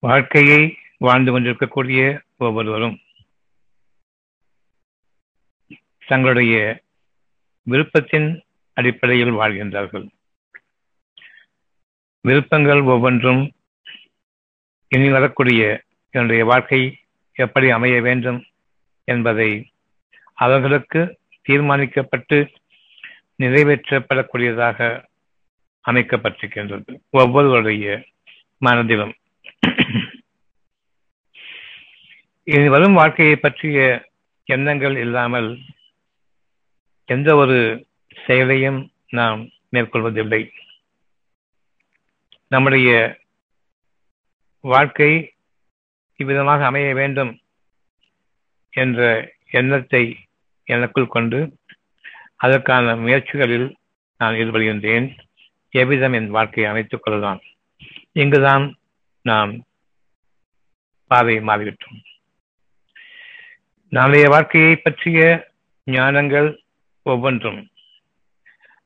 வாழ்க்கையை வாழ்ந்து கொண்டிருக்கக்கூடிய ஒவ்வொருவரும் தங்களுடைய விருப்பத்தின் அடிப்படையில் வாழ்கின்றார்கள். விருப்பங்கள் ஒவ்வொன்றும் இனி வரக்கூடிய என்னுடைய வாழ்க்கை எப்படி அமைய வேண்டும் என்பதை அவர்களுக்கு தீர்மானிக்கப்பட்டு நிறைவேற்றப்படக்கூடியதாக அமைக்கப்பட்டிருக்கின்றது. ஒவ்வொருவருடைய மனதிலும் இனி வரும் வாழ்க்கையை பற்றிய எண்ணங்கள் இல்லாமல் எந்த ஒரு செயலையும் நாம் மேற்கொள்வதில்லை. நம்முடைய வாழ்க்கை இவ்விதமாக அமைய வேண்டும் என்ற எண்ணத்தை எனக்குள் கொண்டு அதற்கான முயற்சிகளில் நான் ஈடுபடுகின்றேன். எவ்விதம் என் வாழ்க்கையை அமைத்துக் கொள்ளலாம்? இங்குதான் நாம் பாதை மாறிவிட்டோம். நாளைய வாழ்க்கையை பற்றிய ஞானங்கள் ஒவ்வொன்றும்.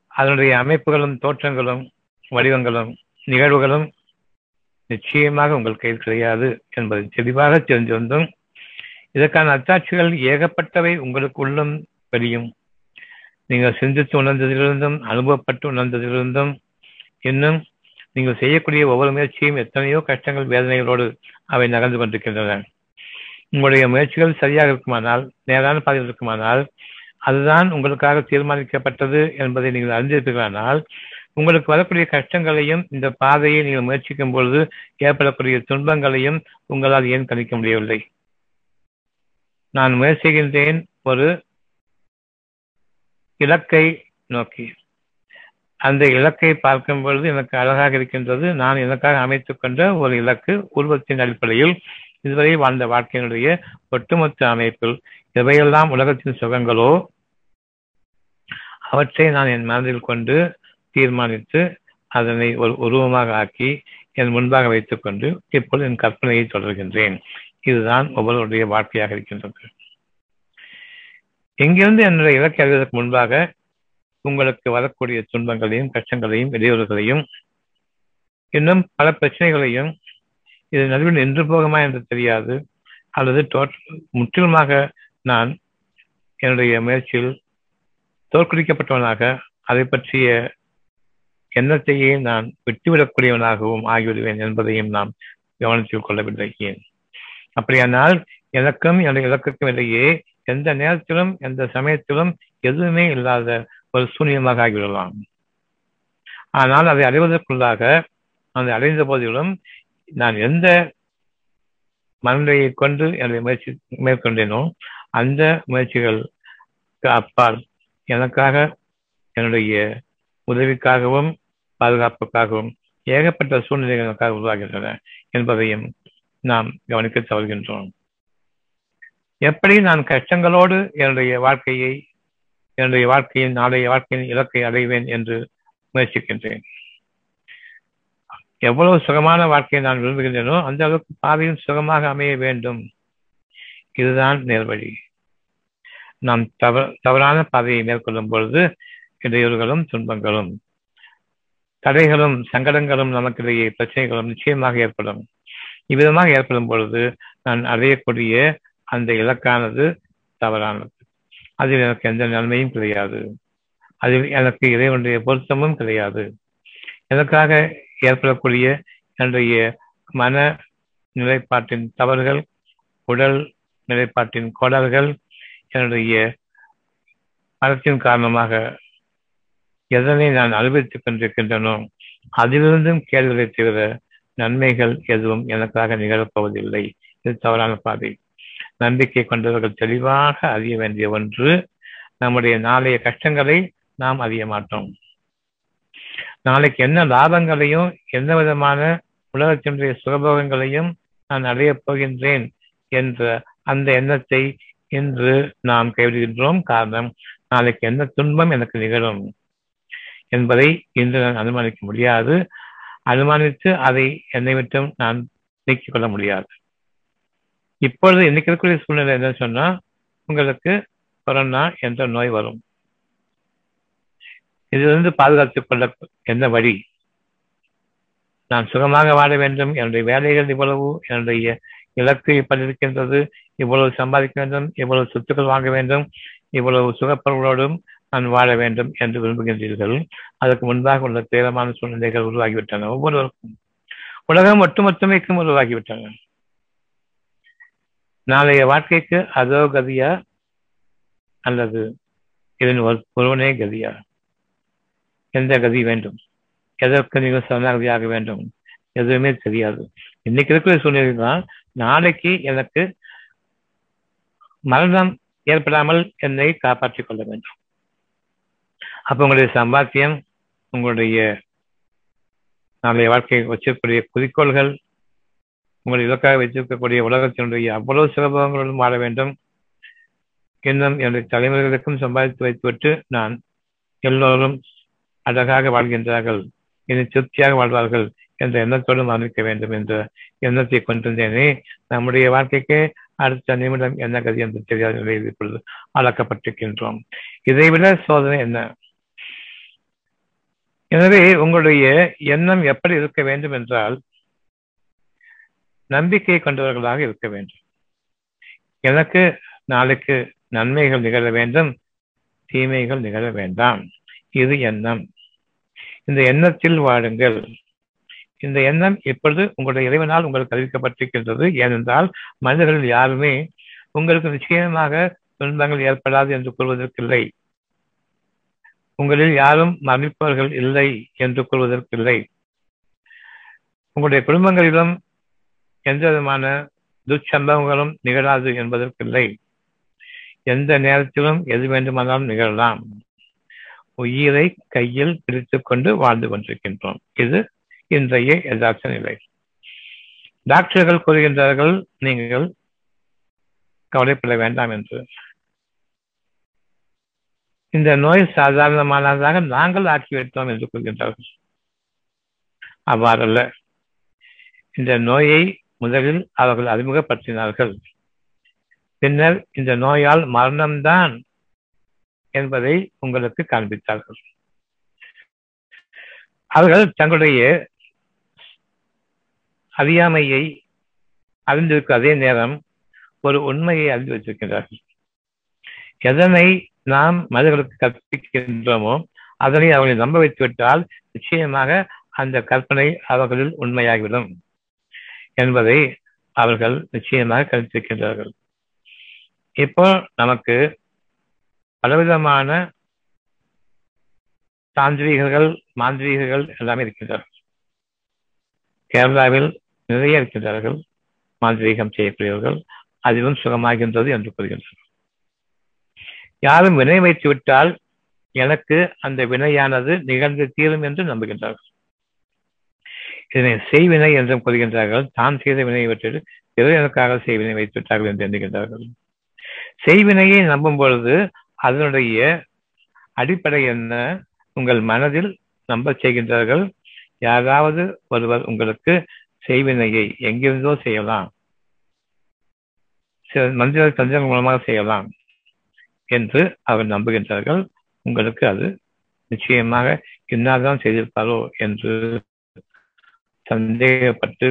அதனுடைய அமைப்புகளும் தோற்றங்களும் வடிவங்களும் நிகழ்வுகளும் நிச்சயமாக உங்கள் கையில் கிடையாது என்பதை தெளிவாக தெரிந்து வந்தும் இதற்கான அத்தாட்சிகள் ஏகப்பட்டவை உங்களுக்கு உள்ளும் வெளியும். நீங்கள் சிந்தித்து உணர்ந்ததிலிருந்தும் அனுபவப்பட்டு உணர்ந்ததிலிருந்தும் இன்னும் நீங்கள் செய்யக்கூடிய ஒவ்வொரு முயற்சியும் எத்தனையோ கஷ்டங்கள் வேதனைகளோடு அவை நகர்ந்து கொண்டிருக்கின்றன. உங்களுடைய முயற்சிகள் சரியாக இருக்குமானால் நேரான பாதையில் இருக்குமானால் அதுதான் உங்களுக்காக தீர்மானிக்கப்பட்டது என்பதை நீங்கள் அறிந்திருப்பீர்களானால் உங்களுக்கு வரக்கூடிய கஷ்டங்களையும் இந்த பாதையை நீங்கள் முயற்சிக்கும் பொழுது ஏற்படக்கூடிய துன்பங்களையும் உங்களால் ஏன் கணிக்க முடியவில்லை? நான் முயற்சிகின்றேன் ஒரு இலக்கை நோக்கி. அந்த இலக்கை பார்க்கும் பொழுது எனக்கு அழகாக இருக்கின்றது நான் எனக்காக அமைத்துக் கொண்ட ஒரு இலக்கு உருவத்தின் அடிப்படையில் இதுவரை வாழ்ந்த வாழ்க்கையினுடைய ஒட்டுமொத்த அமைப்பில் எவையெல்லாம் உலகத்தின் சுகங்களோ அவற்றை நான் என் மனதில் கொண்டு தீர்மானித்து அதனை ஒரு உருவமாக ஆக்கி என் முன்பாக வைத்துக் கொண்டு இப்பொழுது என் கற்பனையை தொடர்கின்றேன். இதுதான் ஒவ்வொருடைய வாழ்க்கையாக இருக்கின்றது. இங்கிருந்து என்னுடைய இலக்கை அறிவதற்கு முன்பாக உங்களுக்கு வரக்கூடிய துன்பங்களையும் கஷ்டங்களையும் இடையூறுகளையும் இன்னும் பல பிரச்சனைகளையும் இது நடுவில் நின்று போகுமா என்று தெரியாது. அல்லது முற்றிலுமாக நான் என்னுடைய முயற்சியில் தோற்கடிக்கப்பட்டவனாக அதை பற்றிய எண்ணத்தையே நான் விட்டுவிடக்கூடியவனாகவும் ஆகிவிடுவேன் என்பதையும் நாம் கவனத்தில் கொள்ளவில்லை ஏன்? அப்படியானால் எனக்கும் என்னுடைய இலக்குக்கும் இடையே எந்த நேரத்திலும் எந்த சமயத்திலும் எதுவுமே இல்லாத ஒரு சூன்யமாக ஆகிவிடலாம். ஆனால் அதை அடைவதற்குள்ளாக அதை அடைந்த போதிலும் நான் எந்த மனநிலையை கொண்டு என்னுடைய முயற்சி மேற்கொண்டேனோ அந்த முயற்சிகள் அப்பால் எனக்காக என்னுடைய உதவிக்காகவும் பாதுகாப்புக்காகவும் ஏகப்பட்ட சூழ்நிலைகள் எனக்காக உருவாகின்றன என்பதையும் நாம் கவனிக்க தவறுகின்றோம். எப்படி நான் கஷ்டங்களோடு என்னுடைய வாழ்க்கையை என்னுடைய வாழ்க்கையின் நாளைய வாழ்க்கையின் இலக்கை அடைவேன் என்று முயற்சிக்கின்றேன். எவ்வளவு சுகமான வாழ்க்கையை நான் விரும்புகின்றேனோ அந்த அளவுக்கு பாதையும் சுகமாக அமைய வேண்டும். இதுதான் நேர்வழி நாம் தவ தவறான பாதையை மேற்கொள்ளும் பொழுது இடையூறுகளும் துன்பங்களும் தடைகளும் சங்கடங்களும் நமக்கிடையே பிரச்சனைகளும் நிச்சயமாக ஏற்படும். இவ்விதமாக ஏற்படும் பொழுது நான் அடையக்கூடிய அந்த இலக்கானது தவறானது. அதில் எனக்கு எந்த நன்மையும் கிடையாது. அதில் எனக்கு இறைவனுடைய பொருத்தமும் கிடையாது. எனக்காக ஏற்படக்கூடிய என்னுடைய மன நிலைப்பாட்டின் தவறுகள் உடல் நிலைப்பாட்டின் கோடல்கள் என்னுடைய மனத்தின் காரணமாக எதனை நான் அனுபவித்துக் கொண்டிருக்கின்றனோ அதிலிருந்தும் கேள்விகளை தவிர நன்மைகள் எதுவும் எனக்காக நிகழப்போவதில்லை. இது தவறான பாதை. நம்பிக்கை கொண்டவர்கள் தெளிவாக அறிய வேண்டிய ஒன்று நம்முடைய நாளைய கஷ்டங்களை நாம் அறிய மாட்டோம். நாளைக்கு என்ன லாபங்களையும் எந்த விதமான உலகத்தினுடைய சுகபோகங்களையும் நான் அடையப் போகின்றேன் என்ற அந்த எண்ணத்தை இன்று நாம் கைவிடுகின்றோம். காரணம் நாளைக்கு என்ன துன்பம் எனக்கு நிகழும் என்பதை இன்று நான் அனுமானிக்க முடியாது. அனுமானித்து அதை என்னை விட்டும் நான் நீக்கிக் கொள்ள முடியாது. இப்பொழுது இன்னைக்கு இருக்கக்கூடிய சூழ்நிலை என்ன சொன்னா உங்களுக்கு கொரோனா என்ற நோய் வரும். இதிலிருந்து பாதுகாத்துக் கொள்ள என்ன வழி? நான் சுகமாக வாழ வேண்டும். என்னுடைய வேலைகள் இவ்வளவு. என்னுடைய இலக்கு இப்படிருக்கின்றது இவ்வளவு சம்பாதிக்க வேண்டும். இவ்வளவு சொத்துக்கள் வாங்க வேண்டும். இவ்வளவு சுகப்பொருளோடும் நான் வாழ வேண்டும் என்று விரும்புகின்றீர்கள். அதற்கு முன்பாக உள்ள தீரமான சூழ்நிலைகள் உருவாகிவிட்டன. ஒவ்வொருவருக்கும் உலகம் ஒட்டுமொத்தமைக்கும் உருவாகிவிட்டன. நாளைய வாழ்க்கைக்கு அதோ கதியா? அல்லது இதன் ஒருவனே கதியா? எந்த கதி வேண்டும். எதற்கு நீங்கள் சரணாகதியாக வேண்டும். எதுவுமே தெரியாது. இன்னைக்கு இருக்கிற சூழ்நிலை தான் நாளைக்கு எனக்கு மரணம் ஏற்படாமல் என்னை காப்பாற்றிக் கொள்ள வேண்டும். அப்ப உங்களுடைய சம்பாத்தியம் உங்களுடைய நாளைய வாழ்க்கை வச்சிருக்கக்கூடிய குறிக்கோள்கள் உங்கள் இலக்காக வைத்திருக்கக்கூடிய உலகத்தினுடைய அவ்வளவு சிறப்பங்களுடன் வாழ வேண்டும். இன்னும் என்னுடைய தலைமுறைகளுக்கும் சம்பாதித்து வைத்துவிட்டு நான் எல்லோரும் அழகாக வாழ்கின்றார்கள். இனி திருப்தியாக வாழ்வார்கள் என்ற எண்ணத்தோடு மரணிக்க வேண்டும் என்ற எண்ணத்தை கொண்டிருந்தேனே. நம்முடைய வாழ்க்கைக்கு அடுத்த நிமிடம் என்ன கதி என்று தெரியாத நிலையில் இப்பொழுது ஆளாக்கப்பட்டிருக்கின்றோம். இதைவிட சோதனை என்ன? எனவே உங்களுடைய எண்ணம் எப்படி இருக்க வேண்டும் என்றால் நம்பிக்கை கொண்டவர்களாக இருக்க வேண்டும். எனக்கு நாளைக்கு நன்மைகள் நிகழ வேண்டும் தீமைகள் நிகழ வேண்டாம். இது எண்ணம். இந்த எண்ணத்தில் வாழுங்கள். இந்த எண்ணம் இப்பொழுது உங்களுடைய இறைவனால் உங்களுக்கு அறிவிக்கப்பட்டிருக்கின்றது ஏனென்றால் மனிதர்கள் யாருமே உங்களுக்கு நிச்சயமாக துன்பங்கள் ஏற்படாது என்று கூறுவதற்கில்லை. உங்களில் யாரும் மரணிப்பவர்கள் இல்லை என்று கூறுவதற்கில்லை. உங்களுடைய குடும்பங்களிலும் எந்த விதமான துச்சம்பவங்களும் நிகழாது என்பதற்கில்லை. எந்த நேரத்திலும் எது வேண்டுமானாலும் நிகழலாம். உயிரை கையில் பிடித்துக் கொண்டு வாழ்ந்து கொண்டிருக்கின்றோம். இது இன்றைய யதார்த்த நிலை. டாக்டர்கள் கூறுகின்றார்கள் நீங்கள் கவலைப்பட வேண்டாம் என்று. இந்த நோய் சாதாரணமானதாக நாங்கள் ஆக்கிவிட்டோம் என்று கூறுகின்றார்கள். அவ்வாறல்ல. இந்த நோயை முதலில் அவர்கள் அறிமுகப்படுத்தினார்கள். பின்னர் இந்த நோயால் மரணம்தான் என்பதை உங்களுக்கு காண்பித்தார்கள். அவர்கள் தங்களுடைய அறியாமையை அறிந்திருக்கும் அதே நேரம் ஒரு உண்மையை அறிந்து வச்சிருக்கின்றார்கள் எதனை நாம் மனிதர்களுக்கு கற்பிக்கின்றோமோ அதனை அவர்களை நம்ப வைத்துவிட்டால் நிச்சயமாக அந்த கற்பனை அவர்களில் உண்மையாகிவிடும் என்பதை அவர்கள் நிச்சயமாக கருத்திருக்கின்றார்கள் இப்போ நமக்கு பலவிதமான தாந்திரிகர்கள் மாந்திரிகர்கள் எல்லாமே இருக்கின்றார்கள் கேரளாவில் நிறைய இருக்கின்றார்கள் மாந்திரீகம் செய்யக்கூடியவர்கள். அதுவும் சுகமாகின்றது என்று கூறுகின்றனர். யாரும் வினை வைத்து விட்டால் எனக்கு அந்த வினையானது நிகழ்ந்து தீரும் என்று நம்புகின்றார்கள். இதனை செய்வினை என்றும் கூறுகின்றார்கள். தான் செய்த வினையை விட்டு பிறர் எனக்காக செய்வினை வைத்து விட்டார்கள் என்று எண்ணுகின்றார்கள். செய்வினையை நம்பும் பொழுது அதனுடைய அடிப்படை என்ன? உங்கள் மனதில் நம்ப செய்கின்றார்கள். யாராவது ஒருவர் உங்களுக்கு செய்வினையை எங்கிருந்தோ செய்யலாம். சில மந்திர தந்திரங்கள் மூலமாக செய்யலாம் என்று அவர் நம்புகின்றார்கள். உங்களுக்கு அது நிச்சயமாக இன்னாதான் செய்திருப்பாரோ என்று சந்தேகப்பட்டு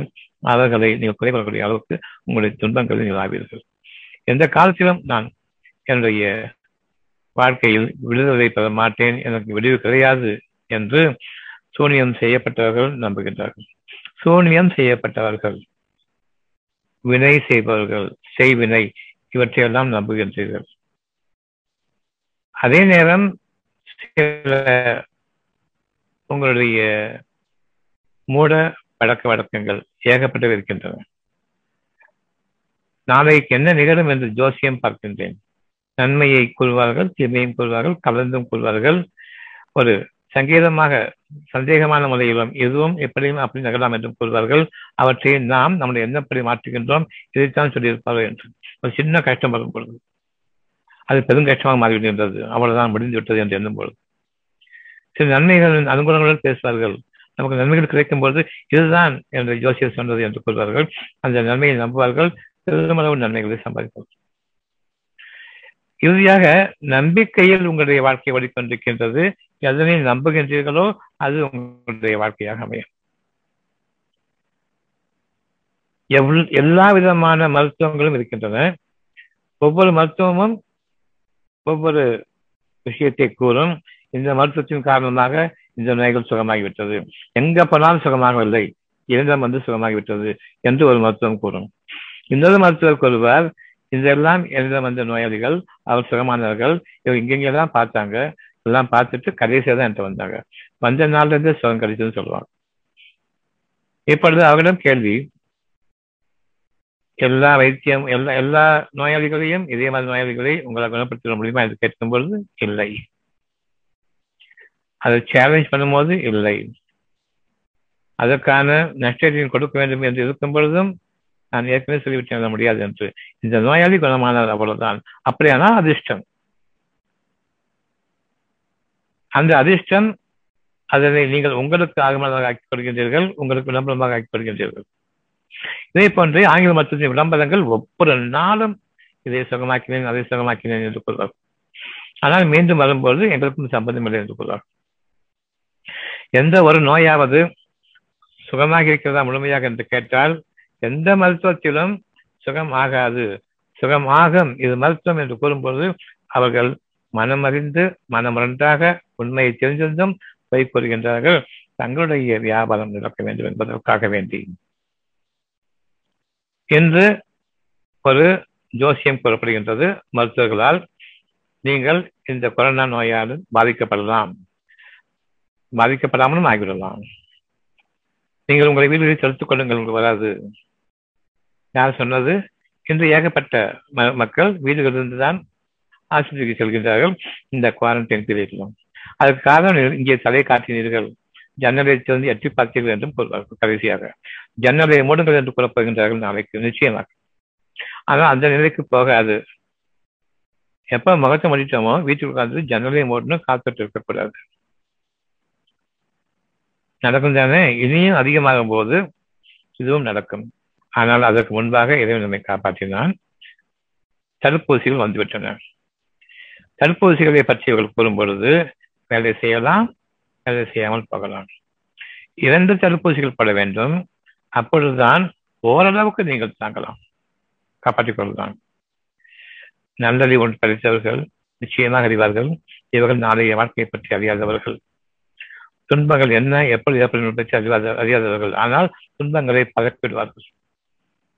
அவர்களை நீங்கள் குறைபடக்கூடிய அளவுக்கு உங்களுடைய துன்பங்களை நீங்கள் ஆவீர்கள் எந்த காலத்திலும் நான் என்னுடைய வாழ்க்கையில் விடுதலை பெற மாட்டேன் எனக்கு விடுவு கிடையாது என்று சூனியம் செய்யப்பட்டவர்கள் நம்புகின்றார்கள். சூனியம் செய்யப்பட்டவர்கள் வினை செய்பவர்கள் செய்வினை இவற்றையெல்லாம் நம்புகின்றீர்கள். அதே நேரம் சில உங்களுடைய மூட பழக்க வழக்கங்கள் ஏகப்பட்டு இருக்கின்றன. நாளைக்கு என்ன நிகழும் என்று ஜோசியம் பார்க்கின்றேன். நன்மையை கொள்வார்கள் தீமையும் கொள்வார்கள் கலந்தும் கொள்வார்கள் ஒரு சங்கீதமாக சந்தேகமான முறையிலும் எதுவும் எப்படியும் அப்படி நகரலாம் என்றும் கூறுவார்கள். அவற்றை நாம் நம்முடைய எண்ணப்படி மாற்றுகின்றோம். இதைத்தான் சொல்லியிருப்பார்கள் என்று. ஒரு சின்ன கஷ்டம் வரும் பொழுது. அது பெரும் கஷ்டமாக மாறிவிடுகின்றது. அவ்வளவுதான் முடிந்து விட்டது என்று எண்ணும் பொழுது. சில நன்மைகள் அனுகூலங்களுடன் பேசுவார்கள். நமக்கு நன்மைகள் கிடைக்கும் பொழுது இதுதான் என்று ஜோசியர் சொன்னது என்று கூறுவார்கள். அந்த நன்மையை நம்புவார்கள். பெருமளவு நன்மைகளை சம்பாதிப்பார்கள். இறுதியாக நம்பிக்கையில் உங்களுடைய வாழ்க்கை ஓடிக்கொண்டிருக்கின்றது. எதனை நம்புகின்றீர்களோ அது உங்களுடைய வாழ்க்கையாக அமையும். எவ் எல்லா விதமான மருத்துவங்களும் இருக்கின்றன. ஒவ்வொரு மருத்துவமும் ஒவ்வொரு விஷயத்தை கூறும். இந்த மருத்துவத்தின் காரணமாக இந்த நோய்கள் சுகமாகிவிட்டது. எங்க போனாலும் சுகமாகவில்லை இழந்தம் வந்து சுகமாகிவிட்டது என்று ஒரு மருத்துவம் கூறும். இன்னொரு மருத்துவர் கூறுவார் இதெல்லாம் எழுதம் வந்த நோயாளிகள் அவர் சுகமானவர்கள் இவங்க இங்கெங்கெல்லாம் பார்த்தாங்க. எல்லாம் பார்த்துட்டு கடைசியாக தான் என்கிட்ட வந்தாங்க. வந்த நாள்ல இருந்து சுகம் கிடைச்சதுன்னு சொல்லுவாங்க. இப்பொழுது அவரிடம் கேள்வி. எல்லா வைத்தியம் எல்லா எல்லா நோயாளிகளையும் இதே மாதிரி நோயாளிகளை உங்களால் குணப்படுத்த முடியுமா என்று கேட்கும் பொழுது இல்லை. அதை சேலஞ்ச் பண்ணும்போது இல்லை. அதற்கான நஷ்டத்தையும் கொடுக்க வேண்டும் என்று இருக்கும் பொழுதும் நான் ஏற்கனவே சொல்லிவிட்டேன் முடியாது என்று. இந்த நோயாளி குணமானார் அவ்வளவுதான். அப்படியானால் அதிர்ஷ்டம். அந்த அதிர்ஷ்டம் அதனை நீங்கள் உங்களுக்கு ஆகமாக ஆக்கிக் கொள்கின்றீர்கள் உங்களுக்கு விளம்பரமாக ஆக்கிக் கொள்கின்றீர்கள். இதே போன்று ஆங்கில மருத்துவத்தின் விளம்பரங்கள் ஒவ்வொரு நாளும் இதை சுகமாக்கினேன் அதை சுகமாக்கினேன் என்று கொள்வார் ஆனால் மீண்டும் வரும்போது எங்களுக்கும் சம்பந்தம் இல்லை என்று கொள்வார் எந்த ஒரு நோயாவது சுகமாக இருக்கிறதா முழுமையாக என்று கேட்டால் எந்த மருத்துவத்திலும் சுகம் ஆகாது. சுகமாகும் இது மருத்துவம் என்று கூறும்போது அவர்கள் மனமறிந்து மனமறந்தாக உண்மையை தெரிந்திருந்தும் பொய் கூறுகின்றார்கள். தங்களுடைய வியாபாரம் நடக்க வேண்டும் என்பதற்காக வேண்டி. இன்று ஒரு ஜோசியம் கூறப்படுகின்றது மருத்துவர்களால் நீங்கள் இந்த கொரோனா நோயால் பாதிக்கப்படலாம். பாதிக்கப்படாமலும் ஆகிவிடலாம். நீங்கள் உங்களை வீடுகளில் செலுத்திக் கொள்ளுங்கள் உங்களுக்கு வராது. யார் சொன்னது இன்று ஏகப்பட்ட மக்கள் வீடுகளிலிருந்து தான் ஆஸ்பத்திரிக்கு செல்கின்றார்கள். இந்த குவாரண்டைன் பீரியட்லும் அதற்கு காரணம் இங்கே தலை காட்டினீர்கள். ஜன்னலை திறந்து எட்டி பார்த்தீர்கள் என்றும் கூறுவார்கள் கடைசியாக. ஜன்னலை மூடுங்கள் என்று கூறப்படுகின்றார்கள் நாளைக்கு நிச்சயமாக. ஆனால் அந்த நிலைக்கு போகாது. எப்ப முகத்தை முடிட்டோமோ வீட்டுக்கு உட்காந்து ஜன்னலை மூடணும் காத்துட்டு இருக்கக்கூடாது. நடக்கும் தானே? இனியும் அதிகமாகும் போது இதுவும் நடக்கும். ஆனால் அதற்கு முன்பாக இறைவன் நம்மை காப்பாற்றினான். தடுப்பூசிகள் வந்துவிட்டன. தடுப்பூசிகளை பற்றி இவர்கள் கூறும் பொழுது வேலை செய்யலாம் வேலை செய்யாமல் போகலாம். இரண்டு தடுப்பூசிகள் பட வேண்டும். அப்பொழுதுதான் ஓரளவுக்கு நீங்கள் தாங்கலாம். காப்பாற்றிக் கொள்ளலாம். நல்லறிவு ஒன்று படித்தவர்கள் நிச்சயமாக அறிவார்கள். இவர்கள் நாளைய வாழ்க்கையை பற்றி அறியாதவர்கள். துன்பங்கள் என்ன எப்படி ஏற்படும் பற்றி அறிவாத அறியாதவர்கள். ஆனால் துன்பங்களை பதக்கிடுவார்கள்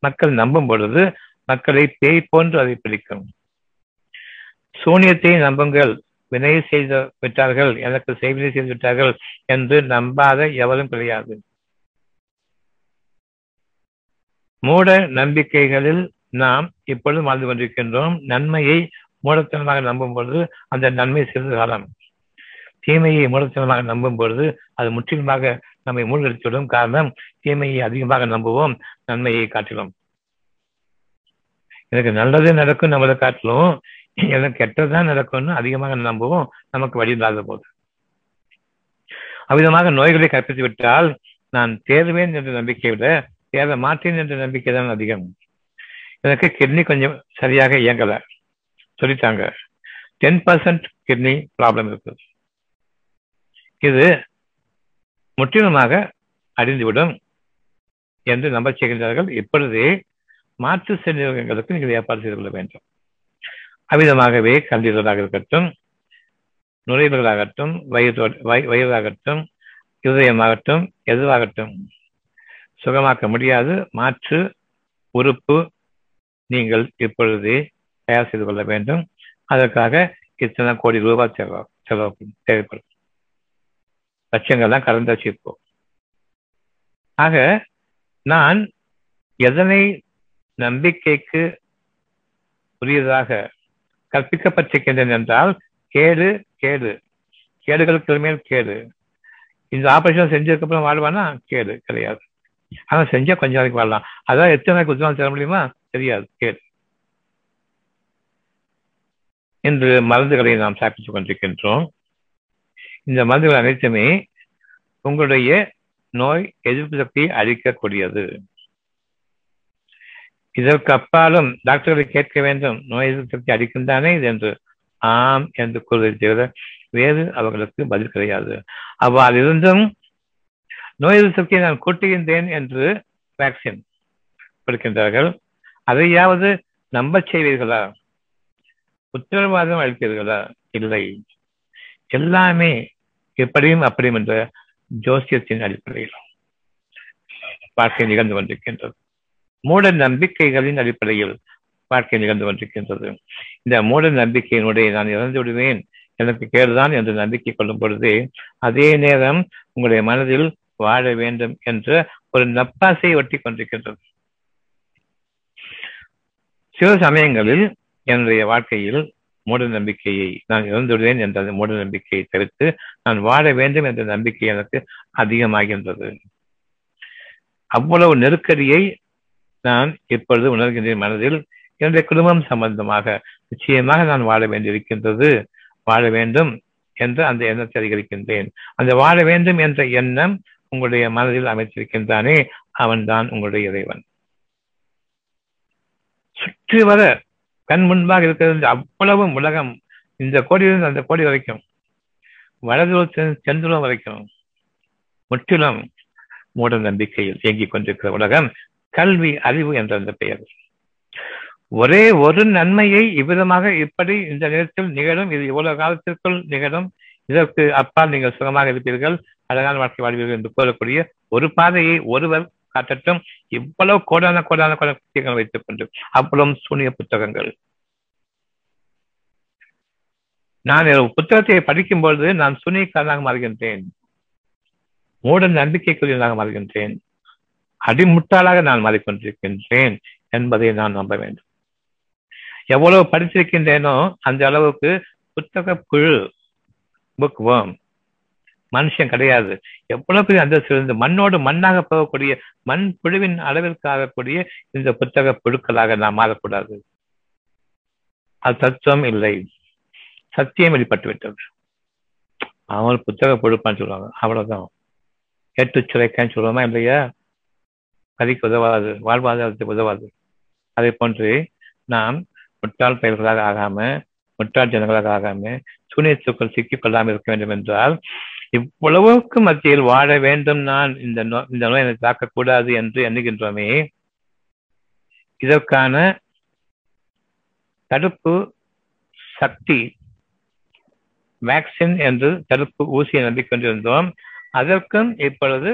மக்கள் நம்பும் பொழுது மக்களை பேய் போன்று அதை பிடிக்கும். சூனியத்தை நம்புங்கள் வினை செய்து விட்டார்கள் எனக்கு செய்வினை செய்து விட்டார்கள் என்று நம்பாத எவரும் கிடையாது. மூட நம்பிக்கைகளில் நாம் இப்பொழுது வாழ்ந்து கொண்டிருக்கின்றோம். நன்மையை மூடத்தனமாக நம்பும் பொழுது அந்த நன்மை சிறிது காலம். தீமையை மூடத்தனமாக நம்பும் பொழுது அது முற்றிலுமாக நம்மை மூழ்கடித்துவிடும் காரணம் தீமையை அதிகமாக நம்புவோம் நன்மையை காட்டிலும். எனக்கு நல்லது நடக்கும் நம்மளை காட்டிலும் எனக்கு கெட்டதுதான் நடக்கும்னு அதிகமாக நம்புவோம். நமக்கு வழி இல்லாத போது. அவ்விதமாக நோய்களை கற்பித்து விட்டால் நான் தேர்வேன் என்ற நம்பிக்கை விட தேர மாட்டேன் என்ற நம்பிக்கை தான் அதிகம். எனக்கு கிட்னி கொஞ்சம் சரியாக இயங்கல. சொல்லிட்டாங்க. டென் பர்சன்ட் கிட்னி ப்ராப்ளம் இருக்குது இது முற்றிலுமாக அழிந்துவிடும் என்று நம்ப செய்கின்றார்கள் இப்பொழுதே மாற்று செல்வங்களுக்கு நீங்கள் ஏற்பாடு செய்து கொள்ள வேண்டும். அவ்விதமாகவே கல்லீரலாக இருக்கட்டும் நுரையீரலாகட்டும் வயிறு வயிறாகட்டும் இருதயமாகட்டும் எதுவாகட்டும் சுகமாக்க முடியாது. மாற்று உறுப்பு நீங்கள் இப்பொழுதே தயார் செய்து கொள்ள வேண்டும். அதற்காக இத்தனை கோடி ரூபாய் செலவு செலவு தேவைப்படும். லட்சங்கள்லாம் கலந்து வச்சிருப்போம் ஆக நான் எதனை நம்பிக்கைக்கு உரியதாக கற்பிக்கப்பட்டிருக்கின்றேன் என்றால் கேடு கேடு. கேடுகளுக்கு மேல் கேடு. இந்த ஆபரேஷன் செஞ்சதுக்கு அப்புறம் வாழ்வானா? கேடு கிடையாது. ஆனா செஞ்சா கொஞ்ச நாளைக்கு வாழலாம். அதான் எத்தனை நாளைக்கு உத்தரவாதம் தர முடியுமா? தெரியாது கேடு. இன்று மருந்துகளை நாம் சாப்பிட்டுக் கொண்டிருக்கின்றோம். இந்த மருந்துகள் அனைத்துமே உங்களுடைய நோய் எதிர்ப்பு சக்தியை அழிக்கக்கூடியது. இதற்கு அப்பாலும் டாக்டர்களை கேட்க வேண்டும் நோய் எதிர்ப்பு சக்தி அடிக்கும் தானே இது என்று. ஆம் என்று கூறுவதை தவிர வேறு அவர்களுக்கு பதில் கிடையாது. அவ்வாறு இருந்தும் நோய் எதிர்ப்பு சக்தியை நான் கூட்டுகின்றேன் என்று வேக்சின் கொடுக்கின்றார்கள். அதையாவது நம்பச் செய்வீர்களா? உத்தரவாதம் அளிப்பீர்களா? இல்லை. எல்லாமே எப்படியும் அப்படியும் என்ற ஜோசியத்தின் அடிப்படையில் வாழ்க்கை நிகழ்ந்து கொண்டிருக்கின்றது. மூட நம்பிக்கைகளின் அடிப்படையில் வாழ்க்கை நிகழ்ந்து கொண்டிருக்கின்றது. இந்த மூட நம்பிக்கையினுடைய நான் இறந்து விடுவேன் எனக்கு கேடுதான் என்று நம்பிக்கை கொள்ளும் பொழுது அதே நேரம் உங்களுடைய மனதில் வாழ வேண்டும் என்ற ஒரு நப்பாசை ஒட்டி கொண்டிருக்கின்றது. சில சமயங்களில் என்னுடைய வாழ்க்கையில் மூட நம்பிக்கையை நான் இறந்துவிடுவேன் என்ற அந்த மூட நம்பிக்கையை தவிர்த்து நான் வாழ வேண்டும் என்ற நம்பிக்கை எனக்கு அதிகமாகின்றது. அவ்வளவு நெருக்கடியை நான் இப்பொழுது உணர்கின்றேன் மனதில். என்னுடைய குடும்பம் சம்பந்தமாக நிச்சயமாக நான் வாழ வேண்டியிருக்கின்றது. வாழ வேண்டும் என்று அந்த எண்ணத்தை அதிகரிக்கின்றேன். அந்த வாழ வேண்டும் என்ற எண்ணம் உங்களுடைய மனதில் அமைத்திருக்கின்றானே அவன்தான் உங்களுடைய இறைவன். சுற்றி வர கண் முன்பாக இருக்கிறது அவ்வளவு உலகம் இந்த கோடியிலிருந்து அந்த கோடி வரைக்கும். வலதுலத்தின் சென்றுலம் வரைக்கும் முற்றிலும் மூட நம்பிக்கையில் இயங்கிக் கொண்டிருக்கிற உலகம் கல்வி அறிவு என்ற அந்த பெயர். ஒரே ஒரு நன்மையை இவ்விதமாக இப்படி இந்த நேரத்தில் நிகழும் இது இவ்வளவு காலத்திற்குள் நிகழும் இதற்கு அப்பால் நீங்கள் சுகமாக இருப்பீர்கள். அழகான வாழ்க்கை வாழ்வீர்கள் என்று கூறக்கூடிய ஒரு பாதையை ஒருவர் காட்டட்டும் இவ்வளவு கோடான கோடான கோட புத்தகங்கள் வைத்துக் கொண்டு அவ்வளவு சூனிய புத்தகங்கள். நான் புத்தகத்தை படிக்கும் பொழுது நான் சுனிக்காரனாக மாறுகின்றேன். மூட நம்பிக்கைக்குரியனாக மாறுகின்றேன். அடிமுட்டாளாக நான் மாறிக்கொண்டிருக்கின்றேன் என்பதை நான் நம்ப வேண்டும். எவ்வளவு படித்திருக்கின்றேனோ அந்த அளவுக்கு புத்தக புழு புக் வேம் மனுஷன் கிடையாது. எவ்வளவு பெரிய அந்த இருந்து மண்ணோடு மண்ணாக போகக்கூடிய மண் புழுவின் அளவிற்கு ஆகக்கூடிய இந்த புத்தக புழுக்களாக நாம் மாறக்கூடாது. அது தத்துவம் இல்லை. சத்தியம் வெளிப்பட்டு விட்டது. அவன் புத்தக பொழுப்பான்னு சொல்லுவாங்க. அவ்வளவுதான். எட்டு சுரைக்கான்னு சொல்லுவோமா இல்லையா? கதிக்கு உதவாது வாழ்வாதாரத்துக்கு உதவாது. அதே போன்று நாம் முட்டாள் பயிர்களாக ஆகாம முட்டாள் ஜனங்களாக ஆகாம சூனியத்துக்குள் சிக்கிக் கொள்ளாமல் இருக்க வேண்டும் என்றால் இவ்வளவுக்கு மத்தியில் வாழ வேண்டும் நான் இந்த நோ இந்த நோய் என்னை தாக்கக்கூடாது என்று எண்ணுகின்றோமே. இதற்கான தடுப்பு சக்தி வேக்சின் என்று தடுப்பு ஊசியை நம்பிக்கொண்டிருந்தோம். அதற்கும் இப்பொழுது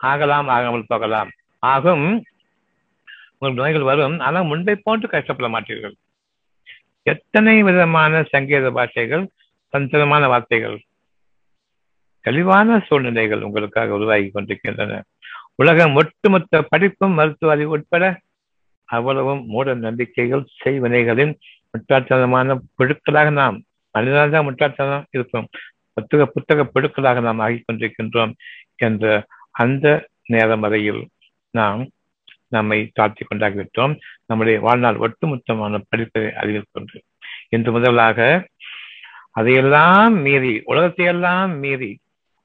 ஆகலாம் ஆகாமல் போகலாம். ஆகும். உங்கள் நோய்கள் வரும். ஆனால் முன்பை போன்று கஷ்டப்பட மாட்டீர்கள். எத்தனை விதமான சங்கீத பாஷைகள் தந்திரமான வார்த்தைகள் தெளிவான சூழ்நிலைகள் உங்களுக்காக உருவாகி கொண்டிருக்கின்றன. உலகம் ஒட்டுமொத்த படிப்பும் மருத்துவ அறிவு உட்பட அவ்வளவும் மூட நம்பிக்கைகள் செய்வினைகளின் முட்டாள்தனமான புழுக்களாக நாம் மனிதனால் தான் முட்டாள்தனம் இருக்கும். புத்தக புத்தக புழுக்களாக நாம் ஆகிக் கொண்டிருக்கின்றோம் என்ற அந்த நேரம் வரையில் நாம் நம்மை தாழ்த்தி கொண்டாகிவிட்டோம். நம்முடைய வாழ்நாள் ஒட்டுமொத்தமான படிப்பை அறிவிக்கொண்டு இன்று முதலாக அதையெல்லாம் மீறி உலகத்தையெல்லாம் மீறி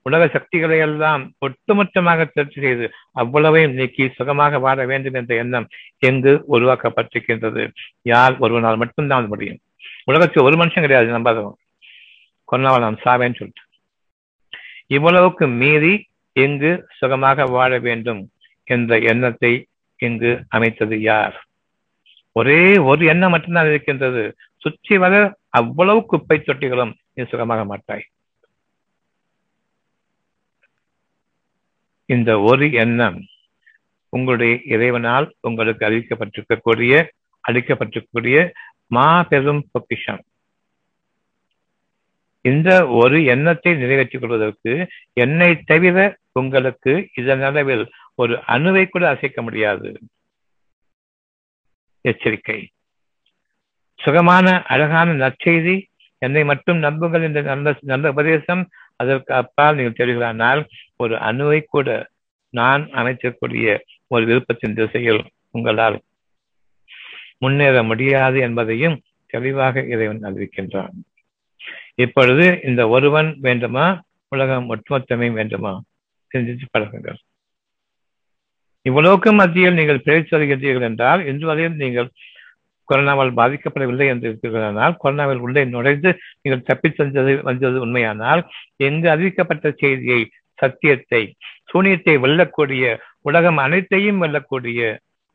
உலக சக்திகளை எல்லாம் ஒட்டுமொத்தமாக திருப்தி செய்து அவ்வளவையும் நீக்கி சுகமாக வாழ வேண்டும் என்ற எண்ணம் எங்கு உருவாக்கப்பட்டிருக்கின்றது. யார் ஒருவனால் மட்டும்தான் முடியும். உலகத்தில் ஒரு மனுஷன் கிடையாது நம்பாதவன் கொன்னாவல் நான் சாவேன்னு சொல்லிட்டு. இவ்வளவுக்கு மீறி எங்கு சுகமாக வாழ வேண்டும் என்ற எண்ணத்தை இங்கு அமைத்தது யார்? ஒரே ஒரு எண்ணம் மட்டும்தான் இருக்கின்றது. சுற்றி வர அவ்வளவு குப்பை தொட்டிகளும் நீ சுகமாக மாட்டாய். இந்த ஒரு எண்ணம் உங்களுடைய இறைவனால் உங்களுக்கு அளிக்கப்பட்டிருக்கக்கூடிய அளிக்கப்பட்டிருக்கக்கூடிய மாபெரும் பொக்கிஷம். இந்த ஒரு எண்ணத்தை நிறைவேற்றிக் கொள்வதற்கு என்னை தவிர உங்களுக்கு இதன் அளவில் ஒரு அணுவை கூட அசைக்க முடியாது. எச்சரிக்கை. சுகமான அழகான நற்செய்தி என்னை மட்டும் நம்புங்கள் என்ற நல்ல நல்ல உபதேசம் அதற்கு அப்பால் நீங்கள் தெரிகிறானால் ஒரு அணுவை கூட நான் அமைக்கக்கூடிய ஒரு விருப்பத்தின் திசையில் உங்களால் முன்னேற முடியாது என்பதையும் தெளிவாக இறைவன் அறிவிக்கின்றான். இப்பொழுது இந்த ஒருவன் வேண்டுமா? உலகம் ஒட்டுமொத்தமே வேண்டுமா? சிந்தித்து பழகுங்கள் இவ்வளவுக்கு மத்தியில் நீங்கள் பேச்சு வருகின்றீர்கள் என்றால் இன்று வரையில் நீங்கள் கொரோனாவால் பாதிக்கப்படவில்லை என்று இருக்கிறானால் கொரோனாவில் உள்ளே நுழைந்து நீங்கள் தப்பிச் சென்றது வந்தது உண்மையானால் எங்கு அறிவிக்கப்பட்ட செய்தியை சத்தியத்தை சூனியத்தை வெல்லக்கூடிய உலகம் அனைத்தையும் வெல்லக்கூடிய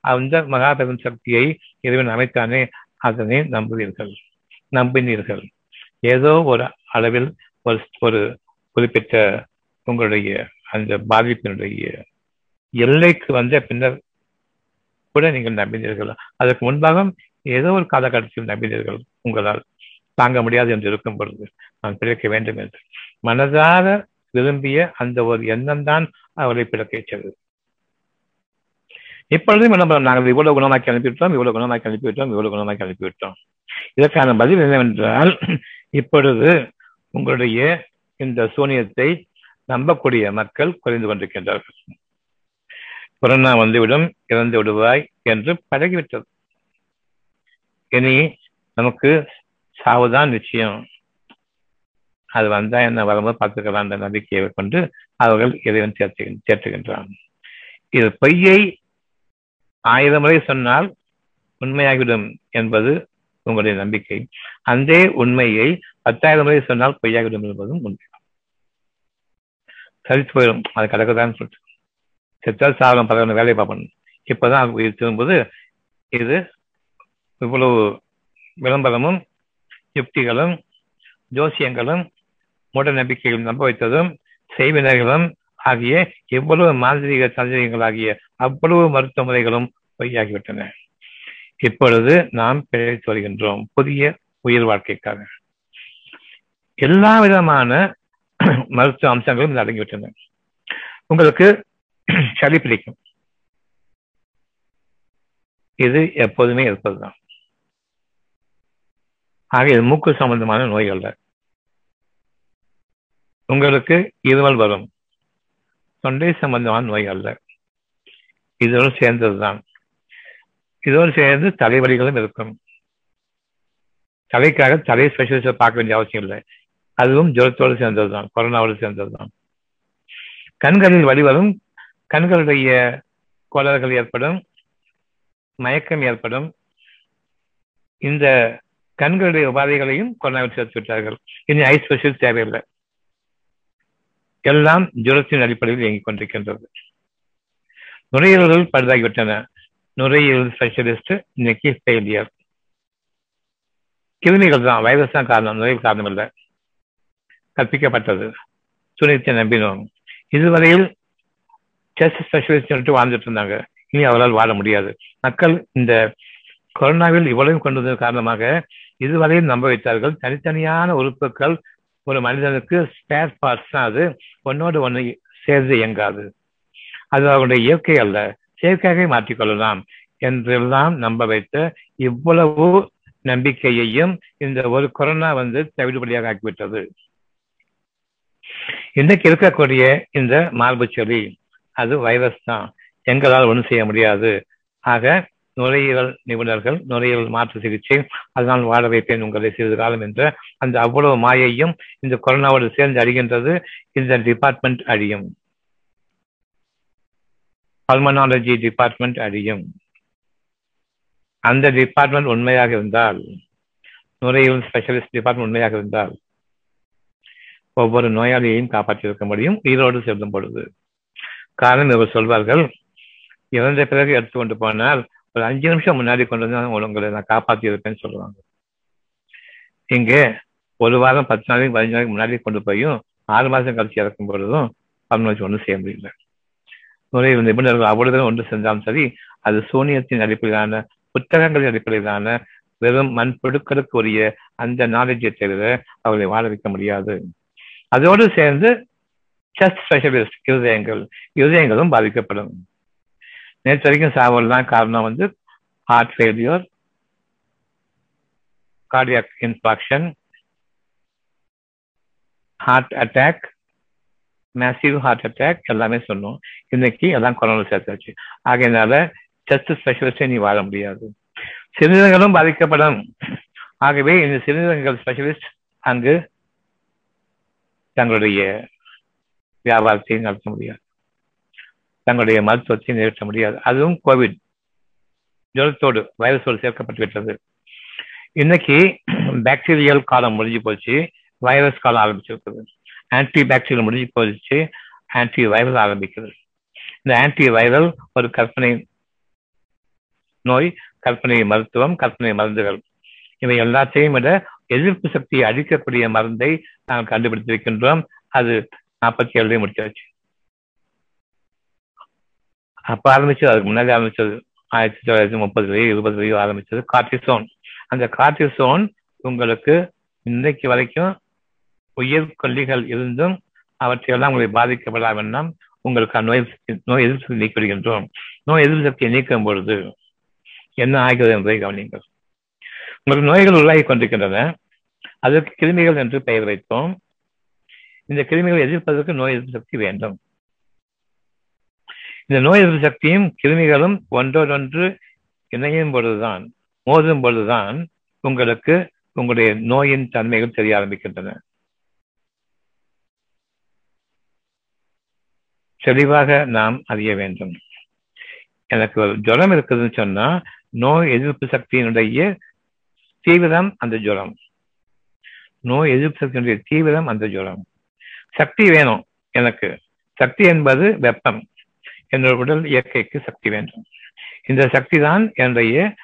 அந்த மகாபெரும் சக்தியை இறைவன் அமைத்தானே அதனை நம்புவீர்கள் நம்பினீர்கள். ஏதோ ஒரு அளவில் ஒரு ஒரு குறிப்பிட்ட உங்களுடைய அந்த பாதிப்பினுடைய எல்லைக்கு வந்த பின்னர் கூட நீங்கள் நம்பினீர்கள். அதற்கு முன்பாக ஏதோ ஒரு காலகட்டத்தில் நம்பினீர்கள் உங்களால் தாங்க முடியாது என்று இருக்கும் பொழுது நான் பிழைக்க வேண்டும் என்று. மனதார விரும்பிய அந்த ஒரு எண்ணம் தான் அவரை பிறக்க செய்தது இப்பொழுதும் என்ன நாங்கள் இவ்வளவு குணமாக்கி அனுப்பிவிட்டோம் இவ்வளவு குணமாக்கி அனுப்பிவிட்டோம் இவ்வளவு குணமாக்கி அனுப்பிவிட்டோம். இதற்கான பதில் என்னவென்றால் இப்பொழுது உங்களுடைய இந்த சூனியத்தை நம்பக்கூடிய மக்கள் குறைந்து கொண்டிருக்கின்றார்கள். கொரோனா வந்துவிடும் இறந்து விடுவாய் என்று பழகிவிட்டது. இனி நமக்கு சாவுதான் நிச்சயம். அது வந்தா என்ன வரும்போது பார்த்துக்கலாம் என்ற நம்பிக்கையை கொண்டு அவர்கள் இறைவன் சேர்த்து சேர்த்துகின்றான் இது பொய்யை ஆயிரம் முறை சொன்னால் உண்மையாகிவிடும் என்பது உங்களுடைய நம்பிக்கை. அந்த உண்மையை பத்தாயிரம் முறை சொன்னால் பொய்யாகிவிடும் என்பதும் உண்மை. சரித்து போயிடும். அது கிடக்குதான்னு சொல்லிட்டு. செத்தால் சாதம் பதவியான வேலையை பார்ப்பணும் இப்பதான் உயிர் திரும்பும்போது இது இவ்வளவு விளம்பரமும் யுக்திகளும் ஜோசியங்களும் மூட நம்பிக்கைகளும் நம்ப வைத்ததும் செய்வினர்களும் ஆகிய எவ்வளவு மாந்திரிக சந்தேகங்கள் ஆகிய அவ்வளவு மருத்துவ முறைகளும் பொய்யாகிவிட்டன. இப்பொழுது நாம் பிழைத்து வருகின்றோம் புதிய உயிர் வாழ்க்கைக்காக. எல்லா விதமான மருத்துவ அம்சங்களும் அடங்கிவிட்டன. உங்களுக்கு சளி பிடிக்கும். இது எப்போதுமே இருப்பதுதான். ஆக இது மூக்கு சம்பந்தமான நோய்கள் உங்களுக்கு இருமல் வரும். தொண்டை சம்பந்தமான நோய் அல்ல. இதோடு சேர்ந்ததுதான். இதோடு சேர்ந்து தலைவலிகளும் இருக்கும். தலைக்காக தலை ஸ்பெஷலிஸ்ட பார்க்க வேண்டிய அவசியம் இல்லை. அதுவும் ஜுரத்தோடு சேர்ந்ததுதான் கொரோனாவோடு சேர்ந்ததுதான். கண்களில் வழிவரும் கண்களுடைய கோளாறுகள் ஏற்படும். மயக்கம் ஏற்படும். இந்த கண்களுடைய உபாதைகளையும் கொரோனாவில் சேர்த்து விட்டார்கள். இனி ஐ ஸ்பெஷல் தேவையில்லை. எல்லாம் ஜுரத்தின் அடிப்படையில் இயங்கிக் கொண்டிருக்கின்றது. நுரையீரல்கள் பழுதாகிவிட்டன. நுரையீரல் ஸ்பெஷலிஸ்ட் இன்னைக்கு ஃபெயிலியர் கிருமிகள் தான். வைரஸ் தான் காரணம். நுழைவு காரணம் இல்லை கற்பிக்கப்பட்டது துணித்தை நம்பினோம். இதுவரையில் செஸ்ட் ஸ்பெஷலிஸ்ட் சொல்லிட்டு வாழ்ந்துட்டு இருந்தாங்க. இனி அவரால் வாழ முடியாது. மக்கள் இந்த கொரோனாவில் இவ்வளவு கொண்டு வந்தது காரணமாக இதுவரையும் நம்ப வைத்தார்கள். தனித்தனியான உறுப்புகள் ஒரு மனிதனுக்கு ஸ்பேர் பார்ட்ஸ் தான் அது. ஒன்னோடு ஒன்று சேர்ந்து இயங்காது. அது அவருடைய இயற்கை அல்ல. செயற்கையாக மாற்றிக்கொள்ளலாம் என்றெல்லாம் நம்ப வைத்த இவ்வளவு நம்பிக்கையையும் இந்த ஒரு கொரோனா வந்து தவிடுபடியாக ஆக்கிவிட்டது. இன்னைக்கு இருக்கக்கூடிய இந்த மார்பு செடி அது வைரஸ் தான். எங்களால் ஒன்றும் செய்ய முடியாது. ஆக நுரையீரல் நிபுணர்கள் நுரையீரல் மாற்று சிகிச்சை அதனால் வாழ வைப்பேன் உங்களை சிறிது காலம் என்ற. அந்த அவ்வளவு மாயையும் இந்த கொரோனாவோடு சேர்ந்து அழிகின்றது. இந்த டிபார்ட்மெண்ட் அழியும். பல்மனாலஜி டிபார்ட்மெண்ட் அழியும். அந்த டிபார்ட்மெண்ட் உண்மையாக இருந்தால் நுரையீரல் ஸ்பெஷலிஸ்ட் டிபார்ட்மெண்ட் உண்மையாக இருந்தால் ஒவ்வொரு நோயாளியையும் காப்பாற்றியிருக்க முடியும் உயிரோடு செல்லும் பொழுது. காரணம் இவர் சொல்வார்கள் இறந்த பிறகு எடுத்துக்கொண்டு போனால் ஒரு அஞ்சு நிமிஷம் முன்னாடி கொண்டு வந்து உங்களை நான் காப்பாற்றி இருப்பேன்னு சொல்லுவாங்க. இங்கே ஒரு வாரம் பத்து நாளைக்கு பதினஞ்சு நாளைக்கு முன்னாடி கொண்டு போயும் ஆறு மாசம் கழிச்சு இறக்கும் பொழுதும் பன்னெண்டு ஒன்றும் செய்ய முடியல. நுழைவு நிபுணர்கள் அவ்வளவு ஒன்று செஞ்சாலும் சரி அது சூனியத்தின் அடிப்படையிலான புத்தகங்களின் அடிப்படையிலான வெறும் மண் புழுக்களுக்கு உரிய அந்த நாலேஜை தவிர அவர்களை வாழ வைக்க முடியாது. அதோடு சேர்ந்து செஸ்ட் ஸ்பெஷலிஸ்ட் இருதயங்கள் இருதயங்களும் பாதிக்கப்படும். நேற்று வரைக்கும் சாவல் தான் காரணம் வந்து heart failure cardiac infarction heart attack massive heart attack எல்லாமே சொன்னோம் இன்னைக்கு எல்லாம் கொரோனா சேர்த்தாச்சு. ஆகையினால செஸ்ட் ஸ்பெஷலிஸ்டே நீ வாழ முடியாது. சிறுநீரகங்களும் பாதிக்கப்படும். ஆகவே இந்த சிறுநீரகங்கள் ஸ்பெஷலிஸ்ட் அங்கு தங்களுடைய வியாபாரத்தை நடத்த முடியாது. தங்களுடைய மருத்துவத்தை நிறைவேற்ற முடியாது. அதுவும் கோவிட் ஜலத்தோடு வைரஸோடு சேர்க்கப்பட்டு விட்டது. இன்னைக்கு பாக்டீரியல் காலம் முடிஞ்சு போச்சு. வைரஸ் காலம் ஆரம்பிச்சிருக்குது ஆன்டி பாக்டீரியல் முடிஞ்சு போச்சு. ஆன்டி வைரல் ஆரம்பிக்கிறது இந்த ஆன்டி வைரல் ஒரு கற்பனை நோய் கற்பனை மருத்துவம் கற்பனை மருந்துகள். இவை எல்லாத்தையும் விட எதிர்ப்பு சக்தியை அழிக்கக்கூடிய மருந்தை நாங்கள் கண்டுபிடித்திருக்கின்றோம். அது நாற்பத்தி ஏழுலேயே முடிச்சாச்சு. அப்ப ஆரம்பிச்சது அதுக்கு முன்னாடி ஆரம்பிச்சது ஆயிரத்தி தொள்ளாயிரத்தி முப்பதுலயோ இருபதுலயோ ஆரம்பிச்சது கார்டிசோன் அந்த கார்டிசோன் உங்களுக்கு இன்றைக்கு வரைக்கும் உயிர் கொல்லிகள் இருந்தும் அவற்றையெல்லாம் உங்களை பாதிக்கப்படாமல் உங்களுக்கு நோய் நோய் எதிர்ப்பு சக்தி நீக்கிவிடுகின்றோம். நோய் எதிர்ப்பு சக்தியை நீக்கும் பொழுது என்ன ஆகிறது என்பதை கவனிங்கள் உங்களுக்கு நோய்கள் உருவாகி கொண்டிருக்கின்றன. அதற்கு கிருமிகள் என்று பெயர் வைத்தோம் இந்த கிருமிகளை எதிர்ப்பதற்கு நோய் எதிர்ப்பு சக்தி வேண்டும். இந்த நோய் எதிர்ப்பு சக்தியும் கிருமிகளும் ஒன்றோடொன்று இணையும் பொழுதுதான் மோதும் பொழுதுதான் உங்களுக்கு உங்களுடைய நோயின் தன்மைகள் தெரிய ஆரம்பிக்கின்றன. தெளிவாக நாம் அறிய வேண்டும். எனக்கு ஒரு ஜுரம் இருக்குதுன்னு சொன்னா நோய் எதிர்ப்பு சக்தியினுடைய தீவிரம் அந்த ஜுரம். நோய் எதிர்ப்பு சக்தியினுடைய தீவிரம் அந்த ஜுரம். சக்தி வேணும் எனக்கு. சக்தி என்பது வெப்பம். என்னோட உடல் இயற்கைக்கு சக்தி வேண்டும். இந்த சக்தி தான் என்னுடைய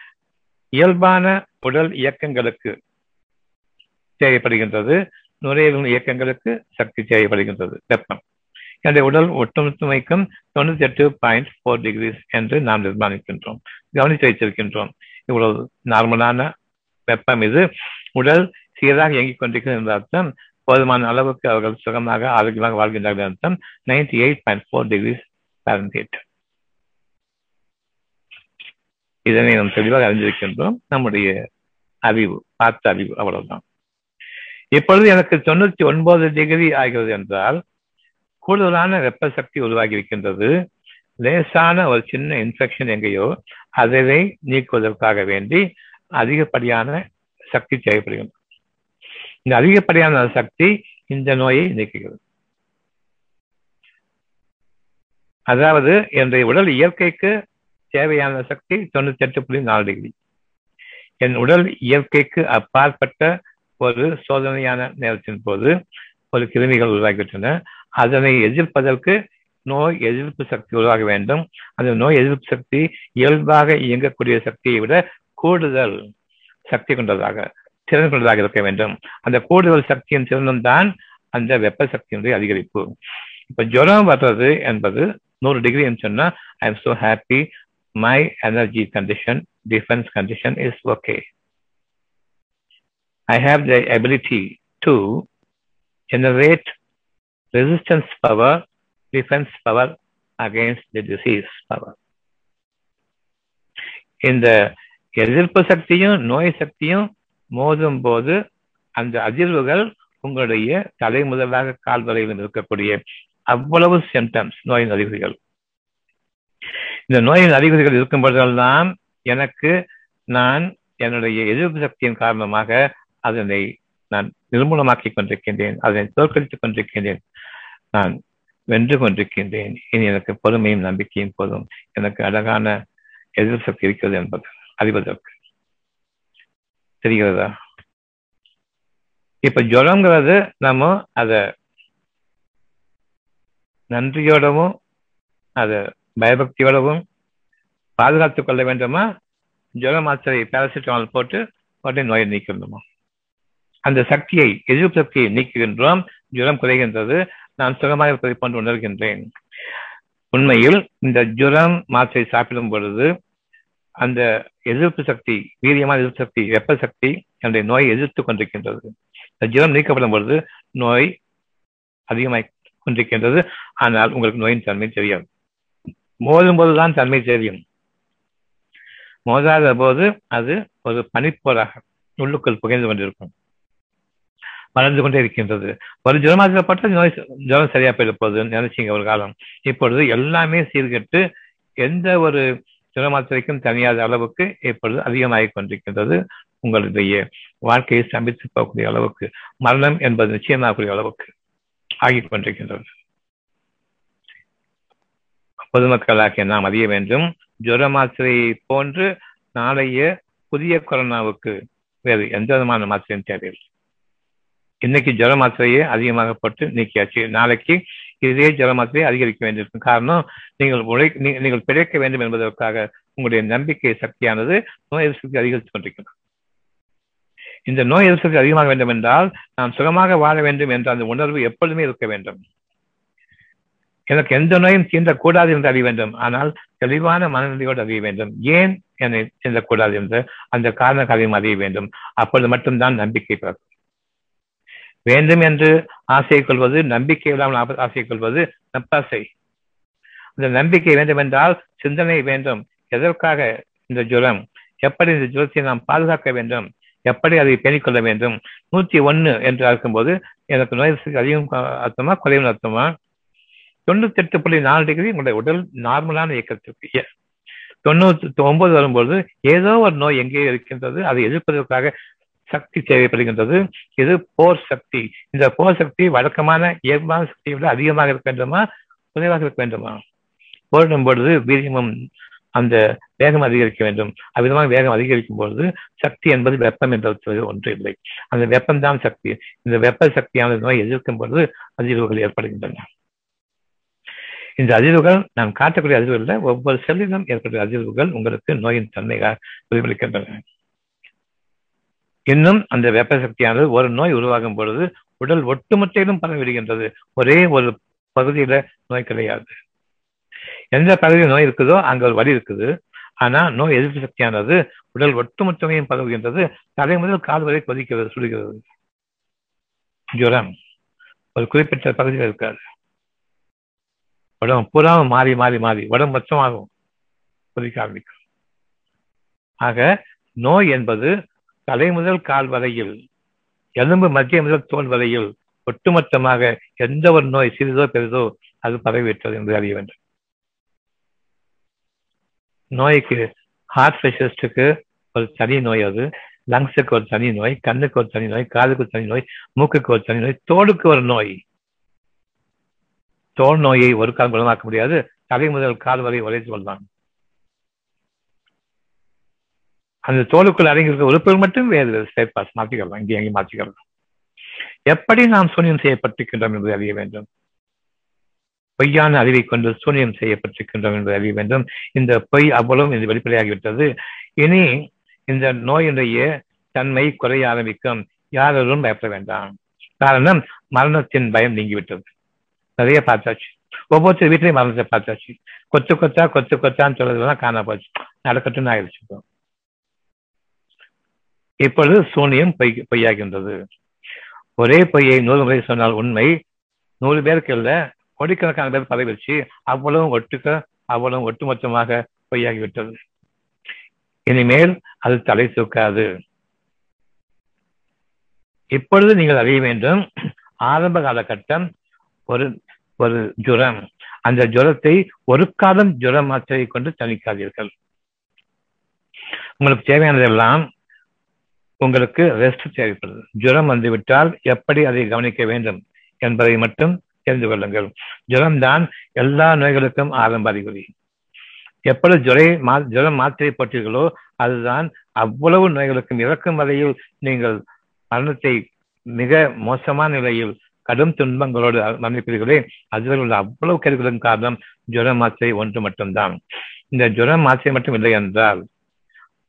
இயல்பான உடல் இயக்கங்களுக்கு தேவைப்படுகின்றது. நுரையீரல் இயக்கங்களுக்கு சக்தி தேவைப்படுகின்றது. வெப்பம். என்னுடைய உடல் ஒட்டுமொத்தமைக்கும் தொண்ணூத்தி எட்டு பாயிண்ட் ஃபோர் டிகிரிஸ் என்று நாம் நிர்மாணிக்கின்றோம். கவனித்து வைத்திருக்கின்றோம். இவ்வளவு நார்மலான வெப்பம் இது. உடல் சீராக இயங்கிக் கொண்டிருக்கிறது என்ற அர்த்தம். போதுமான அளவுக்கு அவர்கள் சுகமாக ஆரோக்கியமாக வாழ்கின்றார்கள் அர்த்தம். Ninety eight point four degrees Fahrenheit இதனை நாம் தெளிவாக அறிந்திருக்கின்றோம். நம்முடைய அறிவு பார்த்த அறிவு அவ்வளவுதான். இப்பொழுது எனக்கு தொண்ணூத்தி ஒன்பது டிகிரி ஆகிறது என்றால் கூடுதலான வெப்ப சக்தி உருவாகி இருக்கின்றது. லேசான ஒரு சின்ன இன்ஃபெக்ஷன் எங்கேயோ அதை நீக்குவதற்காக வேண்டி அதிகப்படியான சக்தி தேவைப்படுகின்றது இந்த அதிகப்படியான சக்தி இந்த நோயை நீக்குகிறது. அதாவது என்னுடைய உடல் இயற்கைக்கு தேவையான சக்தி தொண்ணூத்தி எட்டு புள்ளி நாலு டிகிரி. என் உடல் இயற்கைக்கு அப்பாற்பட்ட ஒரு சோதனையான நேரத்தின் போது ஒரு கிருமிகள் உருவாகிவிட்டன. அதனை எதிர்ப்பதற்கு நோய் எதிர்ப்பு சக்தி உருவாக வேண்டும். அந்த நோய் எதிர்ப்பு சக்தி இயல்பாக இயங்கக்கூடிய சக்தியை விட கூடுதல் சக்தி கொண்டதாக திறன் கொண்டதாக இருக்க வேண்டும். அந்த கூடுதல் சக்தியின் திறனும் தான் அந்த வெப்ப சக்தியினுடைய அதிகரிப்பு. இப்ப ஜுரம் வர்றது என்பது நூறு டிகிரி சொன்னா I am so happy my energy condition defence condition is okay I have the ability to generate resistance power, defense power against the disease power. இந்த எதிர்ப்பு சக்தியும் நோய் சக்தியும் மோதும் போது அந்த அதிர்வுகள் உங்களுடைய தலைமுதலாக கால் வரையிலும் இருக்கக்கூடிய அவ்வளவு சிம்டம்ஸ் நோயின் அறிகுறிகள். இந்த நோயின் அறிகுறிகள் இருக்கும் பொழுதெல்லாம் எனக்கு நான் என்னுடைய எதிர்ப்பு சக்தியின் காரணமாக அதனை நான் நிர்மூலமாக்கிக் கொண்டிருக்கின்றேன் அதனை தோற்கடித்துக் கொண்டிருக்கின்றேன். நான் வென்று கொண்டிருக்கின்றேன். இனி எனக்கு பொறுமையும் நம்பிக்கையும் போதும். எனக்கு அழகான எதிர்ப்பு சக்தி இருக்கிறது என்பது அறிவதற்கு. தெரிகிறதா? இப்ப ஜுரங்கிறது நம்ம அதை நன்றியோடவும் அது பயபக்தியோடவும் பாதுகாத்துக் கொள்ள வேண்டுமா? ஜுர மாத்திரை பேராசிட்டமால் போட்டு உடனே நோயை நீக்கணுமா? அந்த சக்தியை எதிர்ப்பு சக்தியை நீக்குகின்றோம். ஜுரம் குறைகின்றது. நான் சுகமாக இருப்பதை போன்று உணர்கின்றேன். உண்மையில் இந்த ஜுரம் மாத்திரை சாப்பிடும் பொழுது அந்த எதிர்ப்பு சக்தி வீரியமான எதிர்ப்பு சக்தி வெப்ப சக்தி என்னுடைய நோயை எதிர்த்து கொண்டிருக்கின்றது. இந்த ஜுரம் நீக்கப்படும் பொழுது நோய் அதிகமாய் கொண்டிருக்கின்றது. ஆனால் உங்களுக்கு நோயின் தன்மை தெரியாது. மோதும் போதுதான் தன்மை தெரியும். மோதாத போது அது ஒரு பனிப்போராக உள்ளுக்குள் புகைந்து கொண்டிருக்கும். வளர்ந்து கொண்டே இருக்கின்றது. ஒரு ஜுரமாக்கப்பட்ட நோய் ஜுரம் சரியா போயிட போகுதுன்னு நினைச்சிங்க ஒரு காலம். இப்பொழுது எல்லாமே சீர்கெட்டு எந்த ஒரு ஜுரமாத்திரைக்கும் தனியாத அளவுக்கு இப்பொழுது அதிகமாகிக் கொண்டிருக்கின்றது உங்களுடைய வாழ்க்கையை சம்பித்து போகக்கூடிய அளவுக்கு. மரணம் என்பது நிச்சயமாகக்கூடிய அளவுக்கு. ஆகிக் கொண்டிருக்கின்றது. பொதுமக்களாகிய நாம் அறிய வேண்டும் ஜுர மாத்திரையை போன்று நாளைய புதிய கொரோனாவுக்கு வேறு எந்த விதமான மாத்திரையும் தேவையில்லை. இன்னைக்கு ஜுர மாத்திரையே அதிகமாக போட்டு நீக்கியாச்சு. நாளைக்கு இதே ஜுர மாத்திரையை அதிகரிக்க வேண்டியிருக்கும் காரணம் நீங்கள் உழை நீங்கள் பிழைக்க வேண்டும் என்பதற்காக உங்களுடைய நம்பிக்கை சக்தியானது நோய் எதிர்ப்பு சக்தி அதிகரித்துக் கொண்டிருக்கிறது. இந்த நோய் எதிர்ப்பு சக்தி அதிகமாக வேண்டும் என்றால் நாம் சுகமாக வாழ வேண்டும் என்ற அந்த உணர்வு எப்பொழுதுமே இருக்க வேண்டும். எனக்கு எந்த நோயும் தீண்டக்கூடாது என்று அறிய வேண்டும். ஆனால் தெளிவான மனநிலையோடு அறிய வேண்டும். ஏன் என்னை தீண்டக்கூடாது என்று அந்த காரண காரியம் அறிய வேண்டும். அப்பொழுது மட்டும்தான் நம்பிக்கை பிறக்கும். வேண்டும் என்று ஆசையை கொள்வது நம்பிக்கை இல்லாமல் ஆசையை கொள்வது நப்பாசை. அந்த நம்பிக்கை வேண்டும் என்றால் சிந்தனை வேண்டும். எதற்காக இந்த ஜுரம்? எப்படி இந்த ஜுரத்தை நாம் பாதுகாக்க வேண்டும்? எப்படி அதை பேணிக்கொள்ள வேண்டும் நூத்தி ஒன்னு என்று இருக்கும்போது எனக்கு நோய் அதிகம் அர்த்தமா குறைவு அர்த்தமா? தொண்ணூத்தி எட்டு புள்ளி நாலு டிகிரி உங்களுடைய உடல் நார்மலான இயக்கத்திற்கு தொண்ணூத்தி ஒன்பது வரும்போது ஏதோ ஒரு நோய் எங்கே இருக்கின்றது அதை எதிர்ப்பதற்காக சக்தி தேவைப்படுகின்றது. இது போர் சக்தி. இந்த போர் சக்தி வழக்கமான இயல்பான சக்தியை விட அதிகமாக இருக்க வேண்டுமா குறைவாக இருக்க வேண்டுமா? போரிடும் பொழுது வீரியமும் அந்த வேகம் அதிகரிக்க வேண்டும். அவ்விதமாக வேகம் அதிகரிக்கும் பொழுது சக்தி என்பது வெப்பம் என்ற ஒன்று இல்லை. அந்த வெப்பம்தான் சக்தி. இந்த வெப்ப சக்தியான நோய் எதிர்க்கும் பொழுது அதிர்வுகள் ஏற்படுகின்றன. இந்த அதிர்வுகள் நாம் காட்டக்கூடிய அதிர்வுகளில் ஒவ்வொரு செல்லிலும் ஏற்பட்ட அதிர்வுகள் உங்களுக்கு நோயின் தன்மையாக பிரதிபலிக்கின்றன. இன்னும் அந்த வெப்ப சக்தியானது ஒரு நோய் உருவாகும் பொழுது உடல் ஒட்டுமொத்தையிலும் பரவிடுகின்றது ஒரே ஒரு பகுதியில நோய் கிடையாது. எந்த பகுதியில் நோய் இருக்குதோ அங்க ஒரு வலி இருக்குது. ஆனா நோய் எதிர்ப்பு சக்தியானது உடல் ஒட்டுமொத்தமையும் பரவுகின்றது. தலை முதல் கால் வரை கொதிக்கிறது சுடுகிறது ஜுரம் ஒரு குறிப்பிட்ட பகுதியில் இருக்காது. உடம்பு பூராவும் மாறி மாறி மாறி. உடம்பு மொத்தமாகும் கொதிக்க ஆரம்பிக்கும். ஆக நோய் என்பது தலை முதல் கால் வரையில் எலும்பு மத்திய முதல் தோல் வரையில் ஒட்டுமொத்தமாக எந்த ஒரு நோய் சிறிதோ பெரிதோ அது பரவிவிட்டது என்று அறிய வேண்டும். நோய்க்கு ஹார்ட் ஸ்பெஷலிஸ்டுக்கு ஒரு தனி நோய் அது. லங்ஸுக்கு ஒரு தனி நோய் கண்ணுக்கு ஒரு தனி நோய் காதுக்கு ஒரு தனி நோய் மூக்குக்கு ஒரு தனி நோய் தோலுக்கு ஒரு நோய். தோல் நோயை ஒரு கால் குணமாக்க முடியாது. தலை முதல் கால் வரை உழைத்து கொள்ளலாம் அந்த தோலுக்குள் அடங்கியிருக்க உறுப்புகள் மட்டும் வேறு ஸ்டேட் மாற்றிக்கலாம் இங்கே எங்கேயும் மாற்றிக்கலாம் எப்படி நாம் சூன்யம் செய்யப்பட்டிருக்கின்றோம் என்பதை அறிய வேண்டும். பொய்யான அறிவை கொண்டு சூன்யம் செய்யப்பட்டிருக்கின்றோம் என்பதை அறிய வேண்டும். இந்த பொய் அவ்வளவும் இது வெளிப்படையாகிவிட்டது. இனி இந்த நோயினுடைய தன்மை குறைய ஆரம்பிக்கும். யாரும் பயப்பட வேண்டாம். காரணம் மரணத்தின் பயம் நீங்கிவிட்டது. நிறைய பார்த்தாச்சு. ஒவ்வொருத்தர் வீட்டிலையும் மரணத்தை பார்த்தாச்சு. கொத்து கொத்தா கொத்து கொத்தான்னு சொல்றதுலாம் காண போச்சு நடக்கட்டும்னு ஆயிடுச்சு இப்பொழுது சூனியம் பொய் பொய்யாகின்றது. ஒரே பொய்யை நூறு முறை சொன்னால் உண்மை. நூறு பேருக்கு இல்ல. கோடிக்கணக்கான பேர் பதவி வச்சு அவ்வளவு ஒட்டுக்க அவ்வளவு ஒட்டுமொத்தமாக பொய்யாகிவிட்டது. இனிமேல் அது தலை தூக்காது. இப்பொழுது நீங்கள் அறிய வேண்டும் ஆரம்ப காலகட்டம் ஒரு ஒரு ஜுரம். அந்த ஜுரத்தை ஒரு காலம் ஜுரம் மாத்திரை கொண்டு தணிக்காதீர்கள். உங்களுக்கு தேவையானதெல்லாம் உங்களுக்கு ரெஸ்ட் தேவைப்படுது. ஜுரம் வந்துவிட்டால் எப்படி அதை கவனிக்க வேண்டும் என்பதை மட்டும் தெரிந்து கொள்ளுங்கள். ஜுரம் தான் எல்லா நோய்களுக்கும் ஆரம்ப அறிகுறி. எப்பொழுது ஜுரை மா ஜுரம் மாத்திரை போட்டீர்களோ அதுதான் அவ்வளவு நோய்களுக்கும் இறக்கும் வரையில் நீங்கள் மரணத்தை மிக மோசமான நிலையில் கடும் துன்பங்களோடு மன்னிப்பீர்களே. அதில் உள்ள அவ்வளவு கேள்விகளும் காரணம் ஜுர மாத்திரை ஒன்று மட்டும்தான். இந்த ஜுர மாத்திரை மட்டும் இல்லை என்றால்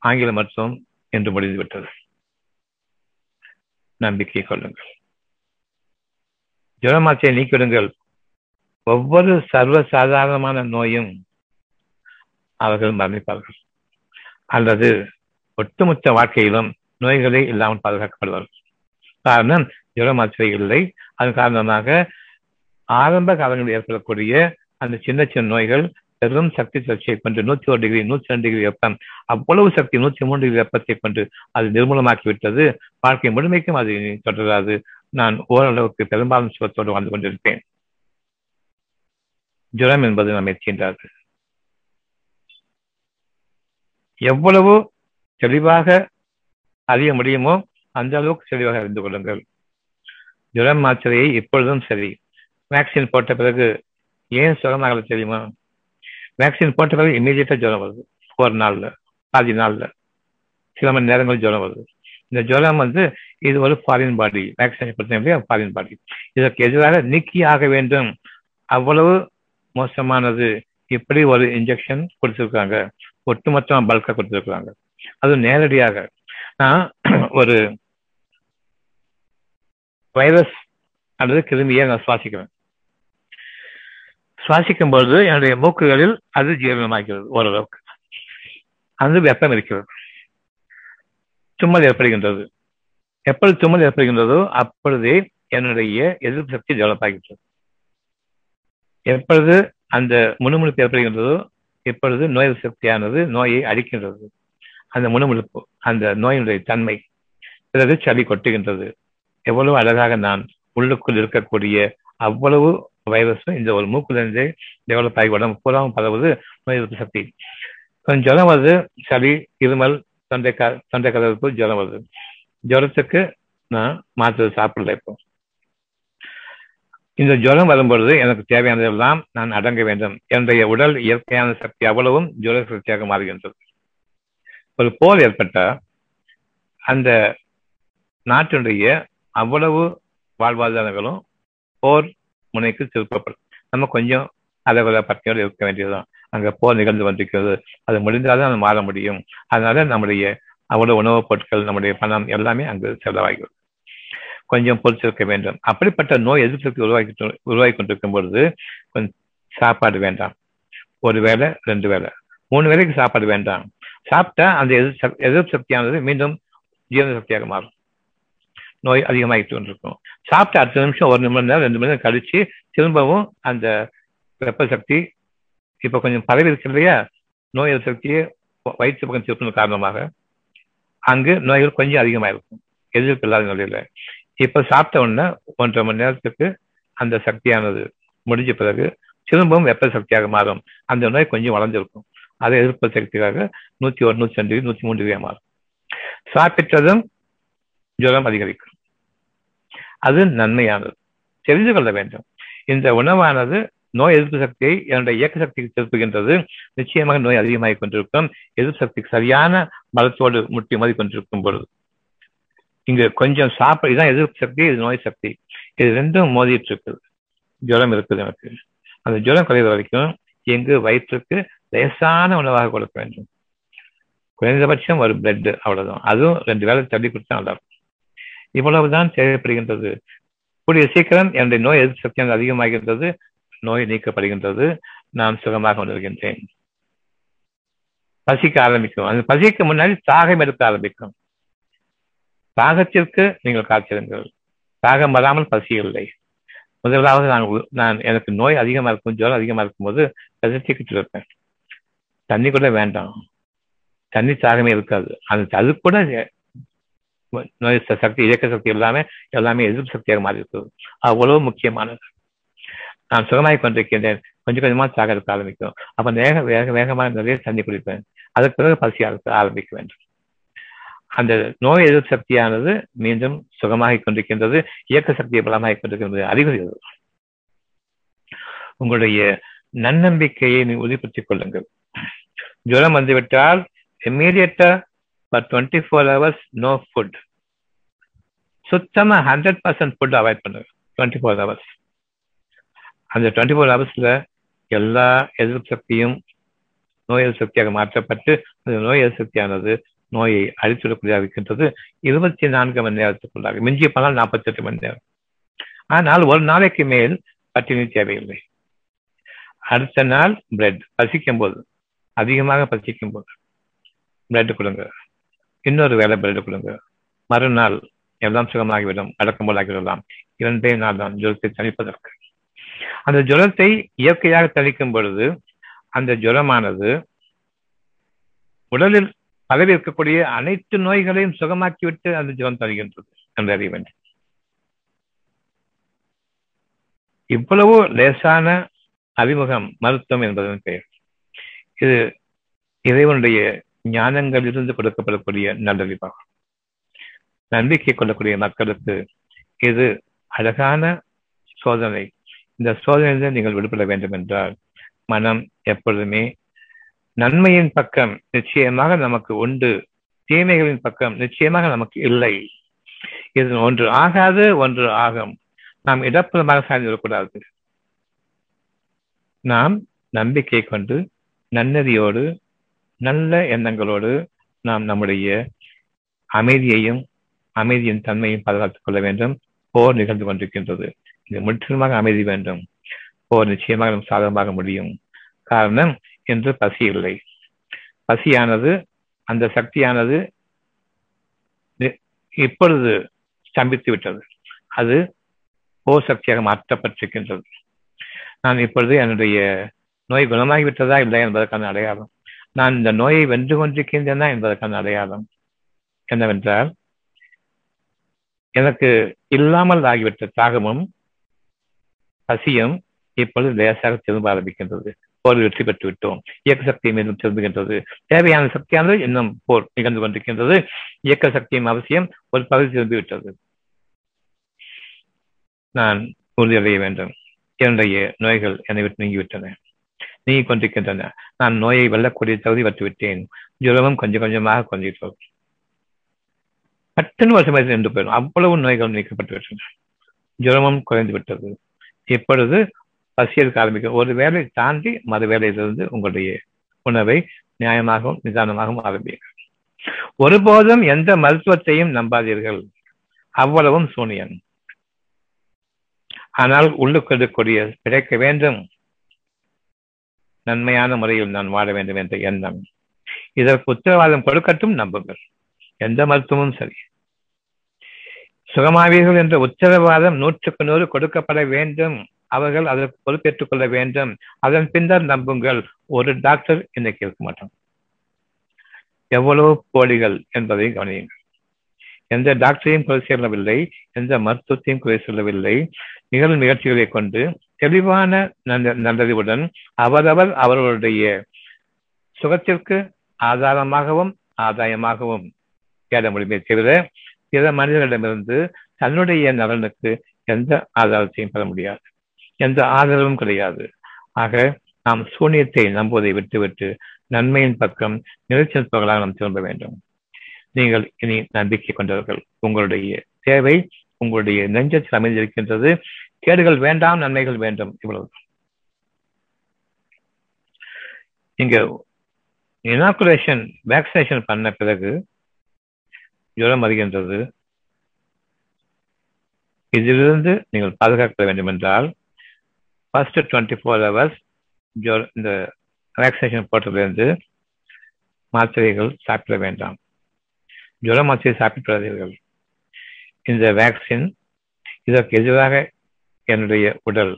ஆங்கிலம் மருத்துவம் என்று முடிந்துவிட்டது. நம்பிக்கை கொள்ளுங்கள். ஜுரமாச்சை நீக்கிடுங்கள். நீக்கிவிடுங்கள் ஒவ்வொரு சர்வ சாதாரணமான நோயும் அவர்கள் மரணிப்பார்கள். அல்லது ஒட்டுமொத்த வாழ்க்கையிலும் நோய்களே இல்லாமல் பாதுகாக்கப்படுவார்கள். காரணம் ஜுரமாச்சை இல்லை. அதன் காரணமாக ஆரம்ப காலங்களில் ஏற்படக்கூடிய அந்த சின்ன சின்ன நோய்கள் பெரும் சக்தி சர்ச்சையை கொண்டு நூத்தி ஒரு டிகிரி நூத்தி ரெண்டு டிகிரி வெப்பம் அவ்வளவு சக்தி நூத்தி மூணு டிகிரி வெப்பத்தை கொண்டு அது நிர்மூலமாக்கி விட்டது வாழ்க்கை முழுமைக்கும் அது தொடராது. நான் ஓரளவுக்கு பெரும்பாலும் சுகத்தோடு வாழ்ந்து கொண்டிருப்பேன். ஜுரம் என்பது நம்மை தீண்டாது. எவ்வளவு தெளிவாக அறிய முடியுமோ அந்த அளவுக்கு தெளிவாக அறிந்து கொள்ளுங்கள். ஜுரம் மாத்திரையை இப்பொழுதும் சரி. வேக்சின் போட்ட பிறகு ஏன் சுகமாக தெரியுமா? வேக்சின் போட்ட பிறகு இம்மிடியட்டா ஜுரம் வருது. ஒரு நாள்ல பாதி நாள்ல சில மணி நேரங்கள் ஜுரம் வருது. இந்த ஜுரம் வந்து இது ஒரு ஃபாரின் பாடி வேக்சினேஷன் பொறுத்த ஃபாரின் பாடி இதற்கு எதிராக நீக்கி ஆக வேண்டும். அவ்வளவு மோசமானது. இப்படி ஒரு இன்ஜெக்ஷன் கொடுத்துருக்காங்க. ஒட்டுமொத்தமாக பல்காக கொடுத்துருக்குறாங்க அது நேரடியாக. நான் ஒரு வைரஸ் அல்லது கிருமியை நான் சுவாசிக்கிறேன். சுவாசிக்கும் பொழுது என்னுடைய மூக்குகளில் அது ஜீரணமாகிறது ஓரளவுக்கு. அது வெப்பம் இருக்கிறது. தும்மல் ஏற்படுகின்றது. எப்பொழுது தும்மல் ஏற்படுகின்றதோ அப்பொழுதே என்னுடைய எதிர்ப்பு சக்தி டெவலப் ஆகின்றது எப்பொழுது அந்த முணுமுணுப்பு ஏற்படுகின்றதோ இப்பொழுது நோய் சக்தியானது நோயை அழிக்கின்றது. அந்த முணுமுணுப்பு அந்த நோயினுடைய தன்மை பிறகு சளி கொட்டுகின்றது. எவ்வளவு அழகாக நான் உள்ளுக்குள் இருக்கக்கூடிய அவ்வளவு வைரஸும் இந்த ஒரு மூக்குலேருந்தே டெவலப் ஆகி உடம்பு பூராவும் பரவுது நோய் எதிர்ப்பு சக்தி. கொஞ்சம் ஜுரம் வருது சளி இருமல் தொண்டை சண்டை கதவுக்கு ஜுரம் வருது. ஜுரத்துக்கு நான் மாத்திரை சாப்பிடல இப்போ. இந்த ஜுரம் வரும்பொழுது எனக்கு தேவையானதெல்லாம் நான் அடங்க வேண்டும். என்னுடைய உடல் இயற்கையான சக்தி அவ்வளவும் ஜுர சக்தியாக மாறுகின்றது. ஒரு போர் ஏற்பட்ட அந்த நாட்டினுடைய அவ்வளவு வாழ்வாதாரங்களும் போர் முனைக்கு திருப்பப்படும். நம்ம கொஞ்சம் அளவில் பட்டியோடு இருக்க வேண்டியதுதான். அங்க போர் நிகழ்ந்து வந்திருக்கிறது. அது முடிந்தால்தான் அது மாற முடியும். அதனால நம்முடைய அவ்வளவு உணவுப் பொருட்கள் நம்முடைய பணம் எல்லாமே அங்கு செலவாகிறது கொஞ்சம் பொறுத்திருக்க வேண்டும். அப்படிப்பட்ட நோய் எதிர்ப்பு உருவாக்கி உருவாக்கி கொண்டிருக்கும் பொழுது கொஞ்சம் சாப்பாடு வேண்டாம். ஒரு வேளை ரெண்டு வேளை. மூணு வேலைக்கு சாப்பாடு வேண்டாம். சாப்பிட்டா அந்த எதிர் எதிர்ப்பு சக்தியானது மீண்டும் ஜீரண சக்தியாக மாறும். நோய் அதிகமாகிட்டு கொண்டிருக்கும். சாப்பிட்ட அடுத்த நிமிஷம் ஒரு நிமிடம் நேரம் ரெண்டு மணி நேரம் கழிச்சு திரும்பவும் அந்த வெப்ப சக்தி இப்போ கொஞ்சம் பரவி இருக்கு இல்லையா? நோய் எதிர்ப்பு சக்தியை வயிற்று பக்கம் திருப்பின காரணமாக அங்கு நோய்கள் கொஞ்சம் அதிகமாக இருக்கும் எதிர்ப்பு இல்லாத நிலையில். இப்போ சாப்பிட்ட உடனே ஒன்றரை மணி நேரத்துக்கு அந்த சக்தியானது முடிஞ்ச பிறகு திரும்பவும் வெப்ப சக்தியாக மாறும். அந்த நோய் கொஞ்சம் வளர்ந்துருக்கும். அதை எதிர்ப்பு சக்திக்காக நூத்தி ஒரு நூத்தி ரெண்டு நூத்தி மூன்று டிகிரி மாறும். சாப்பிட்டதும் ஜுரம் அதிகரிக்கும். அது நன்மையானது. தெரிந்து கொள்ள வேண்டும். இந்த உணவானது நோய் எதிர்ப்பு சக்தியை என்னுடைய இயக்க சக்திக்கு செலுத்துகின்றது நிச்சயமாக நோய் அதிகமாகிக் கொண்டிருக்கும். எதிர்ப்பு சக்தி சரியான பலத்தோடு முட்டி மோதி கொண்டிருக்கும் பொழுது. இங்க கொஞ்சம் சாப்பிட இதுதான் எதிர்ப்பு சக்தி இது நோய் சக்தி. இது ரெண்டும் மோதிட்டு இருக்குது ஜுரம் இருக்குது எனக்கு. அந்த ஜுரம் குறைவு வரைக்கும் எங்கு வயிற்றுக்கு லேசான உணவாக கொடுக்க வேண்டும். குறைந்தபட்சம் ஒரு பிரெட் அவ்வளவுதான். அதுவும் ரெண்டு வேலை தள்ளி கொடுத்தா நல்லா இருக்கும் இவ்வளவுதான் தேவைப்படுகின்றது. கூடிய சீக்கிரம் என்னுடைய நோய் எதிர்ப்பு சக்தி அதிகமாகின்றது. நோய் நீக்கப்படுகின்றது நான் சுகமாக உணர்கின்றேன். பசிக்க ஆரம்பிக்கும். அந்த பசிக்கு முன்னாடி தாகம் எடுக்க ஆரம்பிக்கும். தாகத்திற்கு நீங்கள் காத்திருங்கள். தாகம் வராமல் பசி இல்லை. முதலாவது நான் நான் எனக்கு நோய் அதிகமா இருக்கும் ஜுரம் அதிகமா இருக்கும்போது பசிச்சுக்கிட்டு இருப்பேன் தண்ணி கூட வேண்டாம். தண்ணி தாகமே இருக்காது. அந்த அது கூட நோய் சக்தி இயக்க சக்தி எல்லாமே எல்லாமே எதிர்ப்பு சக்தியாக மாறி இருக்கிறது அவ்வளவு முக்கியமானது. நான் சுகமாய் கொண்டிருக்கின்றேன். கொஞ்சம் கொஞ்சமா தாக ஆரம்பிக்கும். அப்ப வேக வேக வேகமாக நிறைய தண்ணி குடிப்பேன். அதற்கு பிறகு பசி ஆரம்பிக்க வேண்டும். அந்த நோய் எதிர்ப்பு சக்தியானது மீண்டும் சுகமாகிக் கொண்டிருக்கின்றது. இயக்க சக்தியை பலமாகிக் கொண்டிருக்கின்றது. அறிகுறி உங்களுடைய நன்னம்பிக்கையை உறுதிப்படுத்திக் கொள்ளுங்கள். ஜுரம் வந்துவிட்டால் இம்மீடியட்டா per twenty four hours no food சுத்தமா ஹண்ட்ரட் பர்சன்ட் ஃபுட் அவாய்ட் பண்ணுங்க. டுவெண்ட்டி ஃபோர் ஹவர்ஸ் அந்த டுவெண்ட்டி ஃபோர் ஹவர்ஸில் எல்லா எதிர்ப்பு சக்தியும் நோய் எதிர்ப்பு சக்தியாக மாற்றப்பட்டு அந்த நோய் எதிர்ப்பு சக்தியானது நோயை அழித்துவிடக்கூடியதாக இருக்கின்றது. இருபத்தி நான்கு மணி நேரத்துக்குள்ளாக மிஞ்சிய போனால் நாற்பத்தி எட்டு மணி நேரம். ஆனால் ஒரு நாளைக்கு மேல் பட்டினி தேவையில்லை. அடுத்த நாள் பிரெட் பசிக்கும் போது அதிகமாக பசிக்கும் போது பிரெட் கொடுங்க. இன்னொரு வேலை பிரெட் கொடுங்க. மறுநாள் எல்லாம் சுகமாகிவிடும் அடக்கம் இரண்டே நாள் தான் ஜுரத்தை தணிப்பதற்கு. அந்த ஜுரத்தை இயற்கையாக தெளிக்கும் பொழுது அந்த ஜுரமானது உடலில் பரவி இருக்கக்கூடிய அனைத்து நோய்களையும் சுகமாக்கிவிட்டு அந்த ஜுரம் தருகின்றது என்று அறிய வேண்டும். இவ்வளவு லேசான அறிமுகம் மருத்துவம் என்பதன் பெயர். இது இறைவனுடைய ஞானங்களிலிருந்து கொடுக்கப்படக்கூடிய நல்லறிவாகும். நம்பிக்கை கொள்ளக்கூடிய மக்களுக்கு இது அழகான சோதனை. இந்த சோதனையிலிருந்து நீங்கள் விடுபட வேண்டும் என்றால் மனம் எப்பொழுதுமே நன்மையின் பக்கம் நிச்சயமாக நமக்கு உண்டு தீமைகளின் பக்கம் நிச்சயமாக நமக்கு இல்லை. இது ஒன்று ஆகாது ஒன்று ஆகும். நாம் இடப்புறமாக சார்ந்திடக்கூடாது நாம் நம்பிக்கை கொண்டு நன்னதியோடு நல்ல எண்ணங்களோடு நாம் நம்முடைய அமைதியையும் அமைதியின் தன்மையும் பாதுகாத்துக் கொள்ள வேண்டும். போர் நிகழ்ந்து கொண்டிருக்கின்றது. இது முற்றிலுமாக அமைதி வேண்டும். போர் நிச்சயமாக நம் சாதகமாக முடியும். காரணம் என்று பசி இல்லை. பசியானது அந்த சக்தியானது இப்பொழுது ஸ்தம்பித்து விட்டது. அது போர் சக்தியாக மாற்றப்பட்டிருக்கின்றது. நான் இப்பொழுது என்னுடைய நோய் குணமாகிவிட்டதா இல்லை என்பதற்கான அடையாளம். நான் இந்த நோயை வென்று கொண்டிருக்கின்றேனா என்பதற்கான அடையாளம் என்னவென்றால் எனக்கு இல்லாமல் ஆகிவிட்ட தாகமும் பசியும் இப்பொழுது லேசாக திரும்ப ஆரம்பிக்கின்றது. போர் வெற்றி பெற்று விட்டோம் இயக்க சக்தி மீண்டும் திரும்புகின்றது தேவையான சக்தியானது இன்னும் போர் நிகழ்ந்து கொண்டிருக்கின்றது. இயக்க சக்தியும் அவசியம் ஒரு பகுதி திரும்பிவிட்டது நான் உறுதியடைய வேண்டும். என்னுடைய நோய்கள் என்னை விட்டு நீங்கிவிட்டன. நீங்கிக் கொண்டிருக்கின்றன. நான் நோயை வெல்லக்கூடிய தகுதி விட்டேன் ஜுரமும் கொஞ்சம் கொஞ்சமாக கொஞ்சிட்டோம் பட்டுன்னு வருஷமாக நின்று போயிடும் அவ்வளவு நோய்கள் நீக்கப்பட்டு விட்டன ஜுரமும் குறைந்து விட்டது இப்பொழுது பசியலுக்கு ஆரம்பிக்கும். ஒரு வேலை தாண்டி மறு வேலையிலிருந்து உங்களுடைய உணவை நியாயமாகவும் நிதானமாகவும் ஆரம்பியுங்கள். ஒருபோதும் எந்த மருத்துவத்தையும் நம்பாதீர்கள். அவ்வளவும் சூனியன் ஆனால் உள்ளுக்கு பிழைக்க கிடைக்க வேண்டும். நன்மையான முறையில் நான் வாழ வேண்டும் என்ற எண்ணம். இதற்கு உத்தரவாதம் கொடுக்கட்டும் நம்புங்கள். எந்த மருத்துவமும் சரி. சுகமாவீர்கள் என்ற உத்தரவாதம் நூற்றுக்கு நூறு கொடுக்கப்பட வேண்டும். அவர்கள் அதற்கு பொறுப்பேற்றுக் கொள்ள வேண்டும். அதன் பின்னர் நம்புங்கள். ஒரு டாக்டர் இன்னைக்கு இருக்க மாட்டோம் எவ்வளவு போலிகள் என்பதை கவனியுங்கள். எந்த டாக்டரையும் குறை சொல்லவில்லை. எந்த மருத்துவத்தையும் குறை சொல்லவில்லை. நிகழ்வு நிகழ்ச்சிகளை கொண்டு தெளிவான நல்லறிவுடன் அவரவர் அவர்களுடைய சுகத்திற்கு ஆதாரமாகவும் ஆதாயமாகவும் தேட முடியுமே தவிர பிற மனிதர்களிடமிருந்து தன்னுடைய நலனுக்கு எந்த ஆதாரத்தையும் பெற முடியாது. எந்த ஆதரவும் கிடையாது. ஆக நாம் சூனியத்தை நம்புவதை விட்டுவிட்டு நன்மையின் பக்கம் நிலைச்சிருப்பவர்களாக நாம் திரும்ப வேண்டும். நீங்கள் இனி நம்பிக்கை கொண்டவர்கள். உங்களுடைய தேவை உங்களுடைய நெஞ்சத்தில் அமைந்திருக்கின்றது. கேடுகள் வேண்டாம் நன்மைகள் வேண்டும். இவ்வளவு. இங்க இனாகுலேஷன் வேக்சினேஷன் பண்ண பிறகு ஜுரம் வருகின்றது இதிலிருந்து நீங்கள் பாதுகாக்க வேண்டும் என்றால் ஃபர்ஸ்ட் டுவெண்ட்டி ஃபோர் ஹவர்ஸ் இந்த வேக்சினேஷன் போட்டதிலிருந்து மாத்திரைகள் சாப்பிட வேண்டாம். ஜுர மாத்திரை சாப்பிட்டுள்ளீர்கள் இந்த வேக்சின் இதற்கு எதிராக என்னுடைய உடல்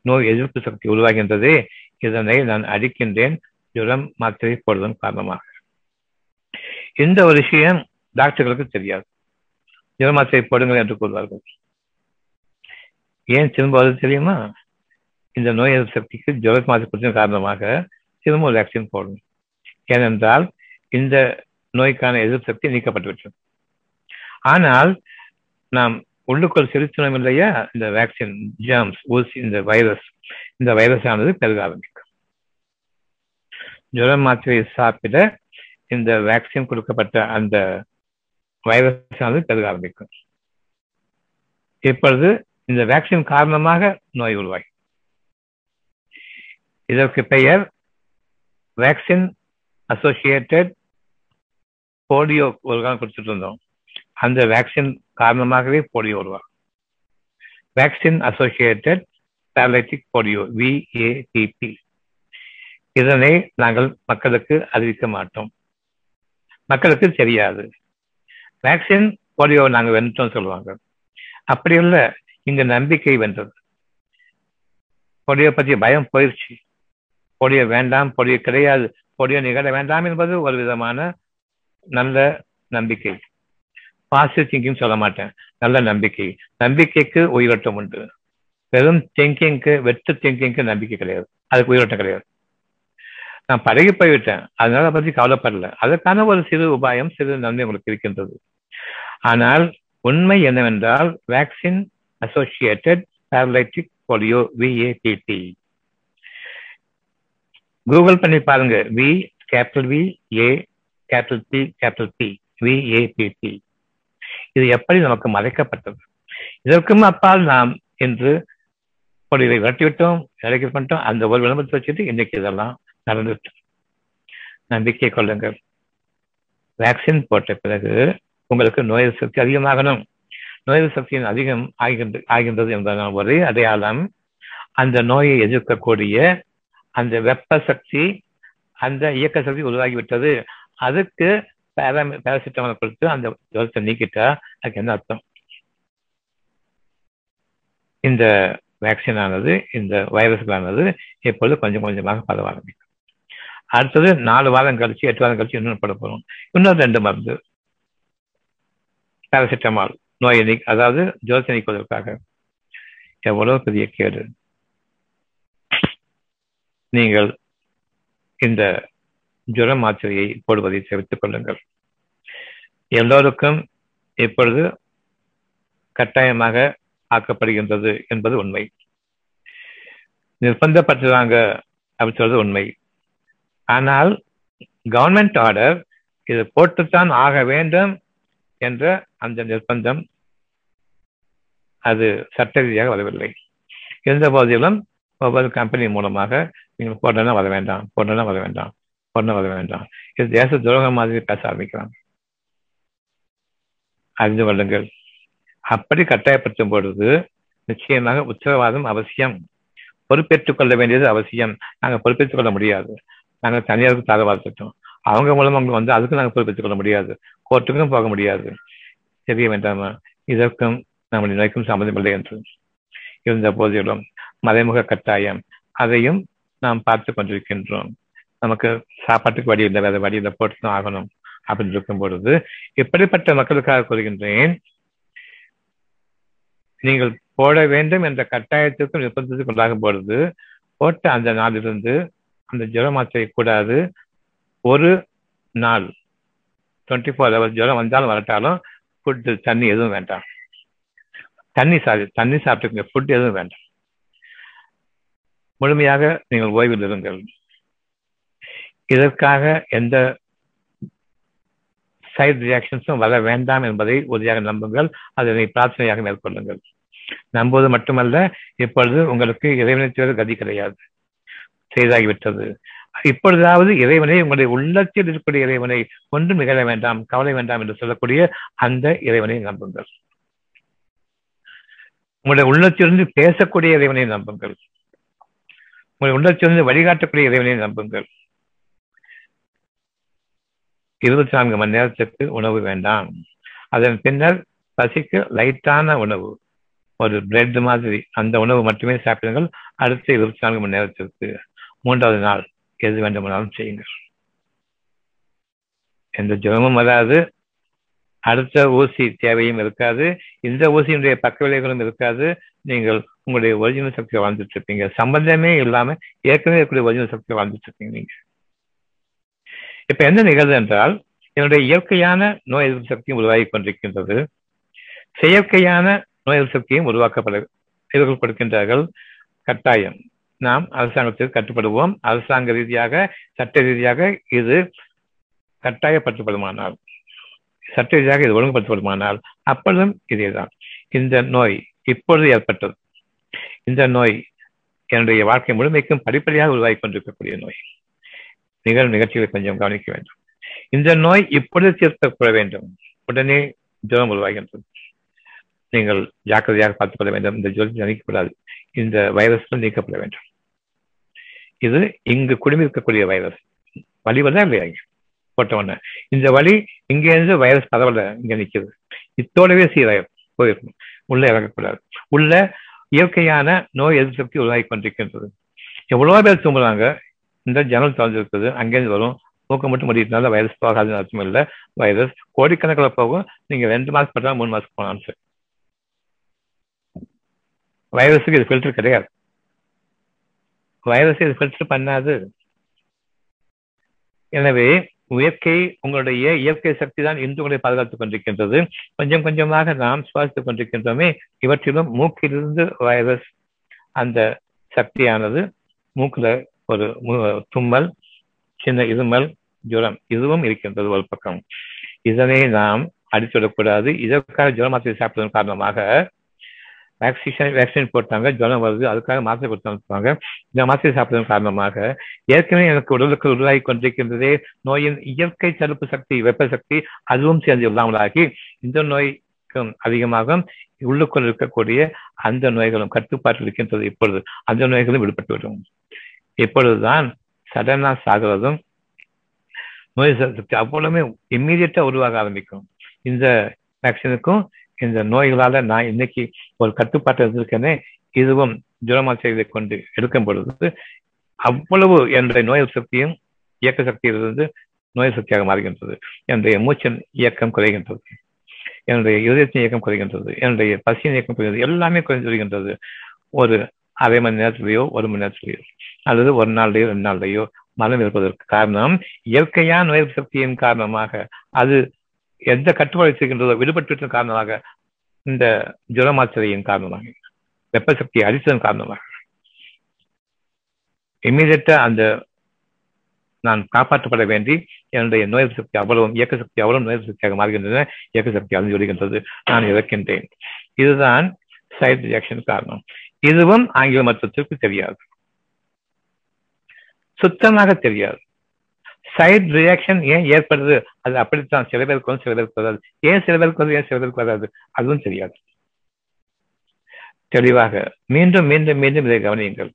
நோய் எதிர்ப்பு சக்தி உருவாகின்றதே. இதனை நான் அடிக்கின்றேன். ஜுரம் மாத்திரை போடுவதன் காரணமாக. இந்த ஒரு விஷயம் டாக்டர்களுக்கு தெரியாது. ஜுர மாத்திரை போடுங்கள் என்று கூறுவார்கள். ஏன் திரும்ப அது தெரியுமா? இந்த நோய் எதிர்ப்பு சக்திக்கு ஜுர மாத்திரை கொடுத்ததன் காரணமாக திரும்ப ஒரு வேக்சின் போடணும். ஏனென்றால் இந்த நோய்க்கான எதிர்ப்பு சக்தி நீக்கப்பட்டுவிட்டது ஆனால் நாம் உள்ளுக்குள் செலுத்தினோம் இல்லையா? இந்த வேக்சின் ஜேம்ஸ் ஊசி இந்த வைரஸ் இந்த வைரஸ் ஆனது பெருக ஆரம்பிக்கும். ஜுரம் மாத்திரையை சாப்பிட இந்த வேக்சின் கொடுக்கப்பட்ட அந்த வைரஸ் ஆனது பெருக ஆரம்பிக்கும். இப்பொழுது இந்த வேக்சின் காரணமாக நோய் உருவாகி. இதற்கு பெயர் வேக்சின் அசோசியேட்டட் போலியோ ஒரு காலம் கொடுத்துட்டு இருந்தோம். அந்த வேக்சின் காரணமாகவே போலியோ உருவாகும். Vaccine associated paralytic polio VAPP இதனை நாங்கள் மக்களுக்கு அறிவிக்க மாட்டோம். மக்களுக்கு தெரியாது. வேக்சின் போலியோ நாங்க வென்றோம் சொல்லுவாங்க. அப்படி இல்ல இங்க நம்பிக்கை வென்றது. போலியோ பத்தி பயம் போயிடுச்சு போலியோ வேண்டாம் போலியோ கிடையாது. போலியோ நிகழ வேண்டாம் என்பது ஒரு விதமான நல்ல நம்பிக்கை. பாசிட்டிவ் திங்கிங் சொல்ல மாட்டேன். நல்ல நம்பிக்கை. நம்பிக்கைக்கு உயிரோட்டம் உண்டு. வெறும் திங்கிங்க்கு வெற்று திங்கிங்க்கு நம்பிக்கை கிடையாது. அதுக்கு உயிரோட்டம் கிடையாது. நான் பழகி போய்விட்டேன். அதனால பத்தி பற்றி கவலைப்படல. அதற்கான ஒரு சிறு உபாயம் சிறு நன்மை உங்களுக்கு இருக்கின்றது. ஆனால் உண்மை என்னவென்றால் vaccine associated paralytic polio VAPD Google பண்ணி பாருங்க. V capital V A capital P capital P VAPD இது எப்படி நமக்கு மறைக்கப்பட்டது? இதற்கும் அப்பால் நாம் இன்று பொடியை விரட்டிவிட்டோம் வேலைக்கு பண்ணிட்டோம் அந்த ஒரு விளம்பரத்தை வச்சுட்டு இன்னைக்கு இதெல்லாம் நடந்துட்டோம் நம்பிக்கை கொள்ளுங்கள். வேக்சின் போட்ட பிறகு உங்களுக்கு நோய் சக்தி அதிகமாகணும். நோய் சக்தியின் அதிகம் ஆகின்ற ஆகின்றது என்பதான ஒரே அடையாளம். அந்த நோயை எதிர்க்கக்கூடிய அந்த வெப்ப சக்தி அந்த இயக்க சக்தி உருவாகிவிட்டது. அதுக்கு பேரா பேராசிட்டமால் கொடுத்து அந்த ஜுரத்தை நீக்கிட்டா அதுக்கு என்ன அர்த்தம்? இந்த வேக்சின் ஆனது இந்த வைரஸ்களானது இப்பொழுது கொஞ்சம் கொஞ்சமாக பரவ ஆரம்பிக்கும் அடுத்தது நாலு வாரம் கழிச்சு எட்டு வாரம் கழிச்சு இன்னொன்று பட போகிறோம் இன்னொரு ரெண்டு மருந்து. பேராசிட்டமால் நோயை நீ அதாவது ஜோரத்தை நீக்குவதற்காக எவ்வளவு பெரிய கேடு. நீங்கள் இந்த ஜுர மாத்திரையை போடுவதை தவிர்த்துக் கொள்ளுங்கள். எல்லோருக்கும் இப்பொழுது கட்டாயமாக ஆக்கப்படுகின்றது என்பது உண்மை. நிர்பந்தப்பட்டுறாங்க அப்படி சொல்றது உண்மை. ஆனால் கவர்மெண்ட் ஆர்டர் இது போட்டுத்தான் ஆக வேண்டும் என்ற அந்த நிர்பந்தம் அது சட்ட ரீதியாக வரவில்லை. இருந்த போதிலும் ஒவ்வொரு கம்பெனி மூலமாக நீங்கள் போட்டனா வர வேண்டாம் போட்டனா வர வேண்டாம் போட்டனா வர வேண்டாம். இது தேச துரோகம் மாதிரி பேச ஆரம்பிக்கிறாங்க அறிந்து கொள்ளுங்கள். அப்படி கட்டாயப்படுத்தும் பொழுது நிச்சயமாக உத்தரவாதம் அவசியம். பொறுப்பேற்றுக் கொள்ள வேண்டியது அவசியம். நாங்கள் பொறுப்பேற்றுக் கொள்ள முடியாது. நாங்கள் தனியாருக்கு தகவல் திட்டம் அவங்க மூலம் அவங்க வந்து அதுக்கு நாங்கள் பொறுப்பேற்றுக் கொள்ள முடியாது. கோர்ட்டுக்கும் போக முடியாது. தெரிய வேண்டாமா இதற்கும் நம்முடைய நிலைக்கும் சம்மந்தமில்லை என்று. இருந்த போதிலும் மறைமுக கட்டாயம் அதையும் நாம் பார்த்து கொண்டிருக்கின்றோம். நமக்கு சாப்பாட்டுக்கு வழி இல்லை வேற வழி இல்லை போட்டு ஆகணும் அப்படின்னு இருக்கும் பொழுது இப்படிப்பட்ட மக்களுக்காக கூறுகின்றேன்? நீங்கள் போட வேண்டும் என்ற கட்டாயத்திற்கும் நிர்பந்தத்துக்கு உண்டாகும் பொழுது போட்ட அந்த நாளிலிருந்து அந்த ஜுர மாத்திரை கூடாது. ஒரு நாள் டுவெண்ட்டி ஃபோர் ஹவர்ஸ் ஜுரம் வந்தாலும் வரட்டாலும் ஃபுட்டு தண்ணி எதுவும் வேண்டாம். தண்ணி சாரி தண்ணி சாப்பிட்டுங்க ஃபுட் எதுவும் வேண்டாம். முழுமையாக நீங்கள் ஓய்வில் இருங்கள். இதற்காக எந்த சைட் ரியாக்ஷன்ஸும் வர வேண்டாம் என்பதை உறுதியாக நம்புங்கள். அதனை பிரார்த்தனையாக மேற்கொள்ளுங்கள். நம்புவது மட்டுமல்ல இப்பொழுது உங்களுக்கு இறைவனை தேர்வு கதி கிடையாது. செய்தாகிவிட்டது. இப்பொழுதாவது இறைவனை உங்களுடைய உள்ளத்தில் இருக்கக்கூடிய இறைவனை ஒன்றும் நிகழ வேண்டாம் கவலை வேண்டாம் என்று சொல்லக்கூடிய அந்த இறைவனை நம்புங்கள். உங்களுடைய உள்ளத்திலிருந்து பேசக்கூடிய இறைவனை நம்புங்கள். உங்களுடைய உள்ளத்திலிருந்து வழிகாட்டக்கூடிய இறைவனை நம்புங்கள். இருபத்தி நான்கு மணி நேரத்துக்கு உணவு வேண்டாம். அதன் பின்னர் பசிக்கு லைட்டான உணவு ஒரு பிரெட் மாதிரி அந்த உணவு மட்டுமே சாப்பிடுங்கள். அடுத்த இருபத்தி நான்கு மணி நேரத்திற்கு மூன்றாவது நாள் எது வேண்டுமானாலும் செய்யுங்கள். எந்த ஜபமும் வராது. அடுத்த ஊசி தேவையும் இருக்காது. இந்த ஊசியினுடைய பக்க விளைவுகளும் இருக்காது. நீங்கள் உங்களுடைய ஒரிஜினல் சக்தியை வாழ்ந்துட்டு இருப்பீங்க. சம்பந்தமே இல்லாம ஏற்கனவே இருக்கக்கூடிய ஒரிஜினல் சக்தியை வாழ்ந்துட்டு இருப்பீங்க நீங்க. இப்ப என்ன நிகழ்வு என்றால் என்னுடைய இயற்கையான நோய் எதிர்ப்பு சக்தியும் உருவாகி கொண்டிருக்கின்றது. செயற்கையான நோய் எதிர்ப்பு சக்தியும் உருவாக்கப்பட இவர்கள் கொடுக்கின்றார்கள் கட்டாயம். நாம் அரசாங்கத்திற்கு கட்டுப்படுவோம். அரசாங்க ரீதியாக சட்ட ரீதியாக இது கட்டாயப்படுத்தப்படுமானால் சட்ட ரீதியாக இது ஒழுங்குபடுத்தப்படுமானால் அப்பொழுதும் இதேதான். இந்த நோய் இப்பொழுது ஏற்பட்டது. இந்த நோய் என்னுடைய வாழ்க்கை முழுமைக்கும் படிப்படியாக உருவாகி கொண்டிருக்கக்கூடிய நோய். நிகழ்வு நிகழ்ச்சிகளை கொஞ்சம் கவனிக்க வேண்டும். இந்த நோய் இப்பொழுது தீர்க்கப்பட வேண்டும். உடனே ஜுரம் உருவாகின்றது. நீங்கள் ஜாக்கிரதையாக பார்த்துக் கொள்ள வேண்டும். இந்த ஜுரம் நீக்கப்படாது இந்த வைரஸ்கள் நீக்கப்பட வேண்டும். இது இங்கு குடும்பி இருக்கக்கூடிய வைரஸ் வலி வருதா இல்லையா போட்ட உடனே. இந்த வழி இங்க இருந்து வைரஸ் பரவல இங்க நிக்குது. இத்தோடவே சீராயம் போயிருக்கணும். உள்ள இறங்கக்கூடாது. உள்ள இயற்கையான நோய் எதிர்ப்பு சக்தி உருவாகி கொண்டிருக்கின்றது. எவ்வளவோ பேர் தூங்குறாங்க. இந்த ஜன்னல் திறந்துருக்குது. அங்கேருந்து வரும். மூக்க மட்டும் முடியிட்டனால வைரஸ் போகாதுன்னு அர்த்தம் இல்லை. வைரஸ் கோடிக்கணக்கில் போகும். நீங்க ரெண்டு மாசம் பட்டா மூணு மாசம் போனான்னு சார் வைரஸுக்கு இது ஃபில்டர் கிடையாது. வைரஸ் இது ஃபில்டர் பண்ணாது. எனவே இயற்கை உங்களுடைய இயற்கை சக்தி தான் இன்று உங்களை பாதுகாத்துக் கொண்டிருக்கின்றது. கொஞ்சம் கொஞ்சமாக நாம் சுவாசித்துக் கொண்டிருக்கின்றோமே இவற்றிலும் மூக்கிலிருந்து வைரஸ் அந்த சக்தியானது மூக்குல ஒரு தும்மல் சின்ன இருமல் ஜுரம் இதுவும் இருக்கின்றது ஒரு பக்கம். இதனை நாம் அடித்துவிடக்கூடாது. இதற்காக ஜுரம் மாத்திரை சாப்பிடுவதன் காரணமாக வேக்சினேஷன் வேக்சின் போட்டாங்க ஜுரம் வருது அதுக்காக மாத்திரை கொடுத்து இந்த மாத்திரை சாப்பிடுவதன் காரணமாக ஏற்கனவே எனக்கு உடலுக்கு உருவாகி கொண்டிருக்கின்றதே நோயின் இயற்கை தடுப்பு சக்தி வெப்ப சக்தி அதுவும் சேர்ந்து இல்லாமலாகி இந்த நோய்க்கும் அதிகமாக உள்ளுக்குள் இருக்கக்கூடிய அந்த நோய்களும் கட்டுப்பாட்டில் இருக்கின்றது இப்பொழுது. அந்த நோய்களும் விடுபட்டு விடும் இப்பொழுதுதான் சடனா சாகிறதும் நோய் சக்தி அவ்வளவுமே இம்மீடியட்டா உருவாக ஆரம்பிக்கும். இந்த வேக்சினுக்கும் இந்த நோய்களால நான் இன்னைக்கு ஒரு கட்டுப்பாட்டை இருந்திருக்கேனே இதுவும் ஜுரமால் செய்தை கொண்டு எடுக்கும் பொழுது அவ்வளவு என்னுடைய நோய் சக்தியும் இயக்க சக்தியிலிருந்து நோய் சக்தியாக மாறுகின்றது. என்னுடைய மூச்சின் இயக்கம் குறைகின்றது. என்னுடைய இதயத்தின் இயக்கம் குறைகின்றது. என்னுடைய பசியின் இயக்கம் குறைகிறது எல்லாமே குறைந்து வருகின்றது. ஒரு அரை மணி நேரத்திலேயோ ஒரு மணி நேரத்திலேயோ அல்லது ஒரு நாள்லையோ ரெண்டு நாள்லையோ மனம் இருப்பதற்கு காரணம் இயற்கையான நோய் சக்தியின் காரணமாக அது எந்த கட்டுப்பாடு செய்கின்றதோ விடுபட்டு காரணமாக இந்த ஜுரமாத்திரையின் காரணமாக வெப்ப சக்தியை அடித்ததன் காரணமாக இம்மீடியட்டா அந்த நான் காப்பாற்றப்பட வேண்டி என்னுடைய நோய் சக்தி அவ்வளவும் இயக்க சக்தி அவ்வளவு நோய் சக்தியாக மாறுகின்றன இயக்க சக்தி அழிஞ்சு விடுகின்றது நான் இறக்கின்றேன். இதுதான் சைட் ரியாக்ஷன் காரணம். இதுவும் ஆங்கில மருத்துவத்திற்கு தெரியாது. சுத்தமாக தெரியாது. சைட் ரியாக்ஷன் ஏன் ஏற்படுது? அது அப்படித்தான். சில பேருக்கு வந்து சில பேருக்கு வராது. ஏன் சில பேருக்கு வந்து ஏன் சில பேருக்கு வராது? அதுவும் தெரியாது. தெளிவாக மீண்டும் மீண்டும் மீண்டும் இதை கவனியுங்கள்.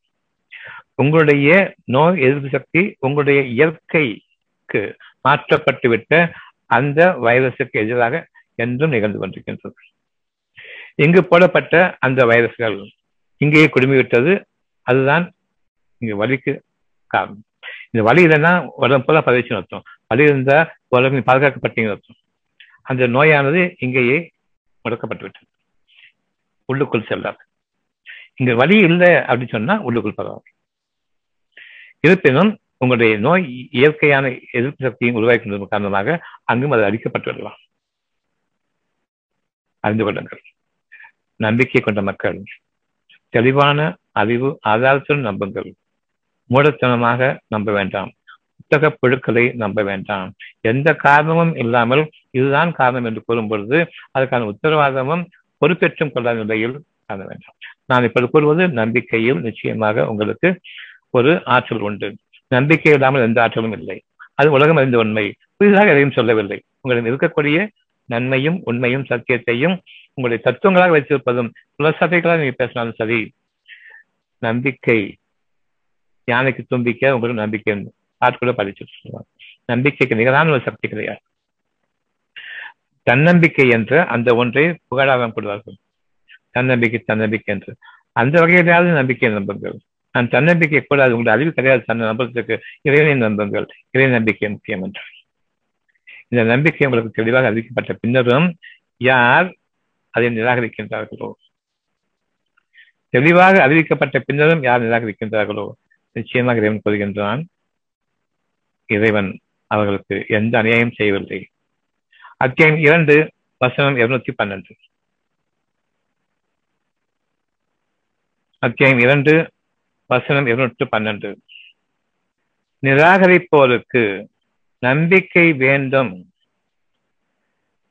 உங்களுடைய நோய் எதிர்ப்பு சக்தி உங்களுடைய இயற்கைக்கு மாற்றப்பட்டுவிட்ட அந்த வைரஸுக்கு எதிராக என்றும் நிகழ்ந்து கொண்டிருக்கின்றது. இங்கு போடப்பட்ட அந்த வைரஸ்கள் இங்கேயே குடுமிவிட்டது. அதுதான் இங்கு வலிக்கு காரணம். இந்த வலி இல்லைன்னா உடம்பு போல பதவிச்சுன்னு அர்த்தம். வலி இருந்தா உடம்பு பாதுகாக்கப்பட்டீங்கன்னு அர்த்தம். அந்த நோயானது இங்கேயே முடக்கப்பட்டு விட்டது உள்ளுக்குள் செல்லாது. இங்க வலி இல்லை அப்படின்னு சொன்னா உள்ளுக்குள் பரவாயில்லை. இருப்பினும் உங்களுடைய நோய் இயற்கையான எதிர்ப்பு சக்தியும் உருவாக்கி காரணமாக அங்கும் அது அழிக்கப்பட்டு விடலாம். அறிந்து கொள்ளுங்கள். நம்பிக்கை கொண்ட மக்கள் தெளிவான அறிவு ஆதாரத்துடன் நம்புங்கள். மூடத்தனமாக நம்ப வேண்டாம். புத்தக புழுக்களை நம்ப வேண்டாம். எந்த காரணமும் இல்லாமல் இதுதான் காரணம் என்று கூறும் பொழுது அதுக்கான உத்தரவாதமும் பொறுப்பேற்றும் கொள்ளாத நிலையில் காண வேண்டாம். நான் இப்போது கூறுவது நம்பிக்கையில் நிச்சயமாக உங்களுக்கு ஒரு ஆற்றல் உண்டு. நம்பிக்கை இல்லாமல் எந்த ஆற்றலும் இல்லை. அது உலகம் அறிந்த உண்மை. புதிதாக எதையும் சொல்லவில்லை. உங்களிடம் இருக்கக்கூடிய நன்மையும் உண்மையும் சத்தியத்தையும் உங்களுடைய தத்துவங்களாக வைத்திருப்பதும் புலசபைகளாக நீங்க பேசினாலும் சரி நம்பிக்கை யானைக்கு தும்பிக்க உங்களுக்கு நம்பிக்கை ஆட்களை படிச்சு சொல்லுவாங்க நம்பிக்கைக்கு நிகரான ஒரு சக்தி கிடையாது தன்னம்பிக்கை என்ற அந்த ஒன்றை புகழாக கொள்வார்கள் தன்னம்பிக்கை தன்னம்பிக்கை என்று. அந்த வகையிலாவது நம்பிக்கை நம்புங்கள். நான் தன்னம்பிக்கை கூடாது உங்களுடைய அறிவு கிடையாது. தன்னை நம்புறதுக்கு இறைவனை நம்புங்கள். இறை நம்பிக்கை முக்கியம் என்று. இந்த நம்பிக்கை உங்களுக்கு தெளிவாக அறிவிக்கப்பட்ட பின்னரும் யார் அதை நிராகரிக்கின்றார்களோ? தெளிவாக அறிவிக்கப்பட்ட பின்னரும் யார் நிராகரிக்கின்றார்களோ? நிச்சயமாக இறைவன் கூறுகின்றான் இறைவன் அவர்களுக்கு எந்த அநியாயம் செய்யவில்லை. அத்தியாயம் இரண்டு வசனம் இருநூத்தி பன்னெண்டு. அத்தியாயம் இரண்டு வசனம் இருநூற்று பன்னெண்டு. நிராகரிப்போருக்கு நம்பிக்கை வேண்டும்.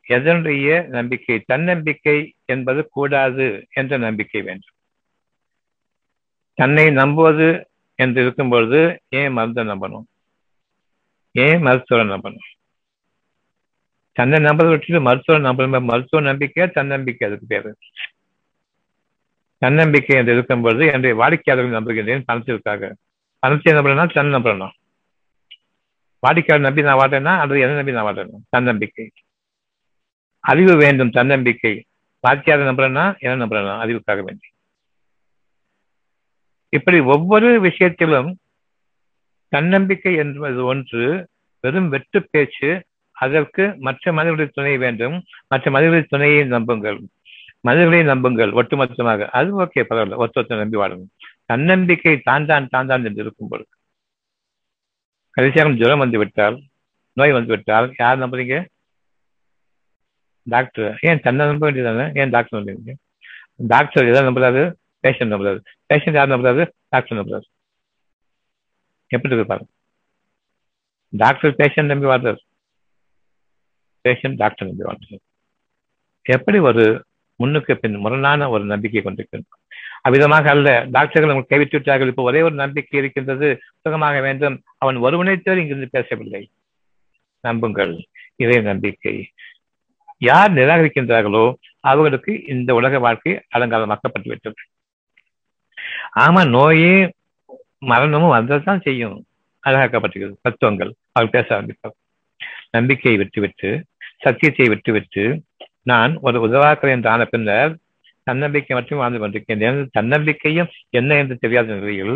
எதனுடைய நம்பிக்கை? தன்னம்பிக்கை என்பது கூடாது என்ற நம்பிக்கை வேண்டும். தன்னை நம்புவது என்று இருக்கும் பொழுது ஏன் மருந்தை நம்பணும் ஏன் மருத்துவரை நம்பணும் தன்னை நம்பதை விட்டுட்டு மருத்துவ நம்பணும் மருத்துவ நம்பிக்கை தன்னம்பிக்கை அதுக்கு பேரு. தன்னம்பிக்கை என்று இருக்கும் பொழுது என்னுடைய வாடிக்கையாளர்கள் நம்புகின்றேன் பணத்திற்காக பணத்தை நம்புறேன்னா தன் நம்புறேன் வாடிக்கையாளர் நம்பி நான் வாடுறேன்னா அல்லது என்ன நம்பி நான் வாடுறேன் தன்னம்பிக்கை அறிவு வேண்டும் தன்னம்பிக்கை வாடிக்கையாளர் நம்புறேன்னா என்ன நம்புறேன்னா அறிவுக்காக வேண்டி. இப்படி ஒவ்வொரு விஷயத்திலும் தன்னம்பிக்கை என்பது ஒன்று வெறும் வெற்று பேச்சு அதற்கு மற்ற மனிதர்களுடைய துணை வேண்டும் மற்ற மனிதர்களுடைய துணையை நம்புங்கள் மனிதர்களை நம்புங்கள் ஒட்டுமொத்தமாக. அது ஓகே பரவாயில்ல ஒருத்தொத்தனை நம்பி வாழணும் தன்னம்பிக்கை தான் தான் தான் தான் என்று இருக்கும் பொழுது. கடைசியாக ஜுரம் வந்து விட்டால் நோய் வந்து விட்டால் யார் நம்புறீங்க? டாக்டர் ஏன் தன்னை நம்ப வேண்டியதானே ஏன் டாக்டர் நம்புறீங்க டாக்டர் எதாவது நம்புறாரு? பேஷண்ட் நம்புறாரு பேஷண்ட் யார் நம்புறாரு டாக்டர் நம்புறாரு எப்படி இருக்கு பாருங்க. டாக்டர் பேஷண்ட் நம்பி வாழ்றாரு பேஷண்ட் டாக்டர் நம்பி வாழ்றாரு எப்படி ஒரு முன்னுக்கு பின் முரணான ஒரு நம்பிக்கை கொண்டிருக்கின்றோம் அவ்விதமாக அல்ல டாக்டர்கள் உங்களுக்கு கைவிட்டு விட்டார்கள். இப்போ ஒரே ஒரு நம்பிக்கை இருக்கின்றது சுகமாக வேண்டும். அவன் ஒருவனை தவிர இங்கிருந்து பேசவில்லை. நம்புங்கள் இதே நம்பிக்கை. யார் நிராகரிக்கின்றார்களோ அவர்களுக்கு இந்த உலக வாழ்க்கை அலங்காரமாக்கப்பட்டு விட்டது ஆமா நோயே மரணமும் வந்ததான் செய்யும். அழகாக்கப்பட்டிருக்கிறது. தத்துவங்கள். அவர் பேச ஆரம்பிப்பார். நம்பிக்கையை விட்டுவிட்டு சத்தியத்தை விட்டுவிட்டு நான் ஒரு உதவாக்கர் என்று ஆன பின்னர் தன்னம்பிக்கை மட்டும் வாழ்ந்து கொண்டிருக்கின்றேன் தன்னம்பிக்கையும் என்ன என்று தெரியாத நிலையில்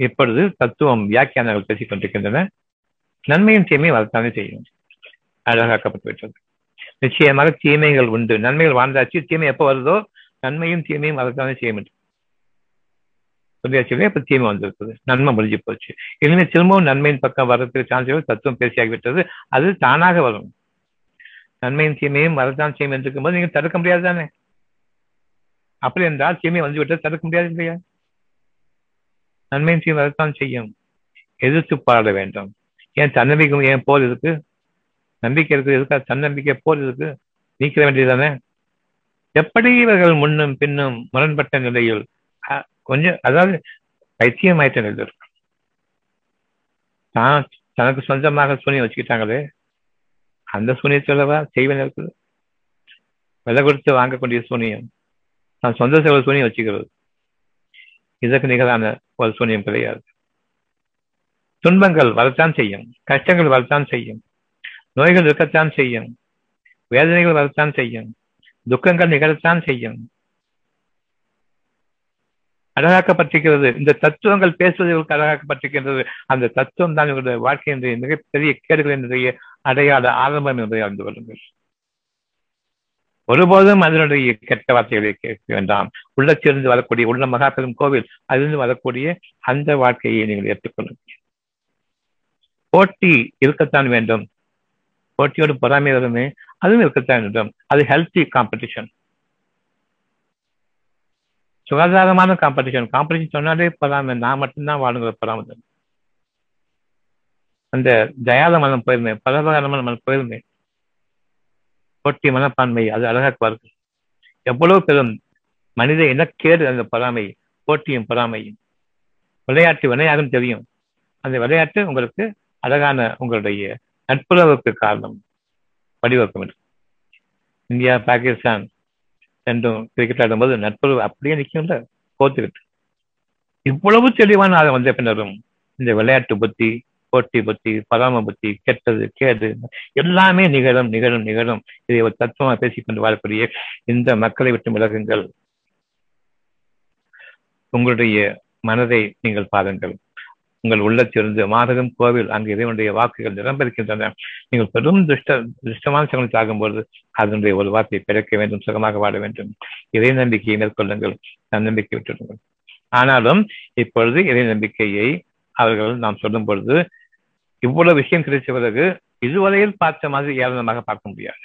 இப்பொழுது தத்துவம் வியாக்கியானங்கள் பேசிக் கொண்டிருக்கின்றன. நன்மையும் தீமையும் வரத்தானே செய்யும். அழகாக்கப்பட்டு விட்டது நிச்சயமாக தீமைகள் உண்டு. நன்மைகள் வாழ்ந்தாச்சு. தீமை எப்போ வருதோ நன்மையும் தீமையும் வரத்தானே செய்ய முடியும் சொல்லியாச்சுமே இப்ப தீமை வந்திருக்குது. நன்மை முடிஞ்சு போச்சு. இனிமே திரும்பவும் நன்மையின் பக்கம் வர்றதுக்கு சான்ஸ் தத்துவம் பேசியாகிவிட்டது. அது தானாக வரும். நன்மையின் தீமையும் வரத்தான் செய்யும் என்று இருக்கும்போது நீங்க தடுக்க முடியாது தானே? அப்படி என்றால் தீமை வந்து விட்டது தடுக்க முடியாது இல்லையா? நன்மையின் தீமை வரத்தான் செய்யும். எதிர்த்து பாட வேண்டும். ஏன் தன்னம்பிக்கை ஏன் போல் இருக்கு? நம்பிக்கை இருக்கு இருக்கா தன்னம்பிக்கை போல் இருக்கு. நீக்க வேண்டியதானே எப்படி இவர்கள் முன்னும் பின்னும் முரண்பட்ட நிலையில் கொஞ்சம் அதாவது பைத்தியமாயிட்ட நிலையில் தான் தனக்கு சொந்தமாக சூனியம் வச்சுக்கிட்டாங்களே அந்த சூனியத்திலவா செய்வன் இருக்குது. விலை கொடுத்து வாங்கக்கூடிய சூனியம் நான் சொந்த செலவு சூனியம் வச்சுக்கிறது. இதற்கு நிகரான ஒரு சூனியம் கிடையாது. துன்பங்கள் வரத்தான் செய்யும் கஷ்டங்கள் வரத்தான் செய்யும் நோய்கள் இருக்கத்தான் செய்யும் வேதனைகள் வரத்தான் செய்யும் துக்கங்கள் நிகழத்தான் செய்யும். அழகாக்கப்பட்டிருக்கிறது இந்த தத்துவங்கள் பேசுவதற்கு அழகாக்கப்பட்டிருக்கின்றது அந்த தத்துவம் தான் இவருடைய வாழ்க்கையினுடைய மிகப்பெரிய கேடுகளினுடைய அடையாள ஆரம்பம் என்பதை அறிந்து கொள்ளுங்கள். ஒருபோதும் அதனுடைய கெட்ட வார்த்தைகளை கேட்க வேண்டாம். உள்ளத்திலிருந்து வரக்கூடிய உள்ள மகா பெரும் கோவில் அதிலிருந்து வரக்கூடிய அந்த வாழ்க்கையை நீங்கள் ஏற்றுக்கொள்ளுங்கள். போட்டி இருக்கத்தான் வேண்டும். போட்டியோடு பொறாமை வருமே அதுவும் இருக்கத்தான் வேண்டும். அது ஹெல்த்தி காம்படிஷன் சுகாதாரமான காம்படிஷன் காம்படிஷன் சொன்னாலே பொறாமை நான் மட்டும்தான் வாழுங்கிற பொறாமை அந்த தயாத மனம் போயிருந்தேன் பரபகரமான மனம் போயிருந்தேன் போட்டி மனப்பான்மை. அது அழகாக்குவார்கள் எவ்வளவு பெரும் மனித இனக்கேடு அந்த பொறாமை. போட்டியும் பொறாமையும். விளையாட்டு விளையாடும் தெரியும். அந்த விளையாட்டு உங்களுக்கு அழகான உங்களுடைய நட்புறவுக்கு காரணம். வடிவக்கம் இந்தியா பாகிஸ்தான் ரெண்டும் கிரிக்கெட் ஆடும்போது நட்புறவு அப்படியே நிற்கும்ல கோத்துக்கிட்டு இவ்வளவு தெளிவான அதை வந்த பின்னரும் இந்த விளையாட்டு புத்தி போட்டி புத்தி பராம புத்தி கெட்டது கேது எல்லாமே நிகழும் நிகழும் நிகழும். இதை ஒரு தத்துவமா பேசிக்கொண்டு வாழக்கூடிய இந்த மக்களை விட்டு விலகுங்கள். உங்களுடைய மனதை நீங்கள் பாருங்கள். உங்கள் உள்ளத்திலிருந்து மாதகம் கோவில் அங்கு இறைவனுடைய வாக்குகள் நிரம்பிருக்கின்றன நீங்கள் பெரும் துஷ்ட துஷ்டமான சகலத்தை ஆகும்போது அதனுடைய ஒரு வார்த்தையை பிறக்க வேண்டும் சுகமாக வாழ வேண்டும். இறை நம்பிக்கையை மேற்கொள்ளுங்கள். நம்பிக்கை விட்டுடுங்கள் ஆனாலும் இப்பொழுது இறை நம்பிக்கையை அவர்கள் நாம் சொல்லும் பொழுது இவ்வளவு விஷயம் கிடைச்ச பிறகு இதுவரையில் பார்த்த மாதிரி ஏளனமாக பார்க்க முடியாது.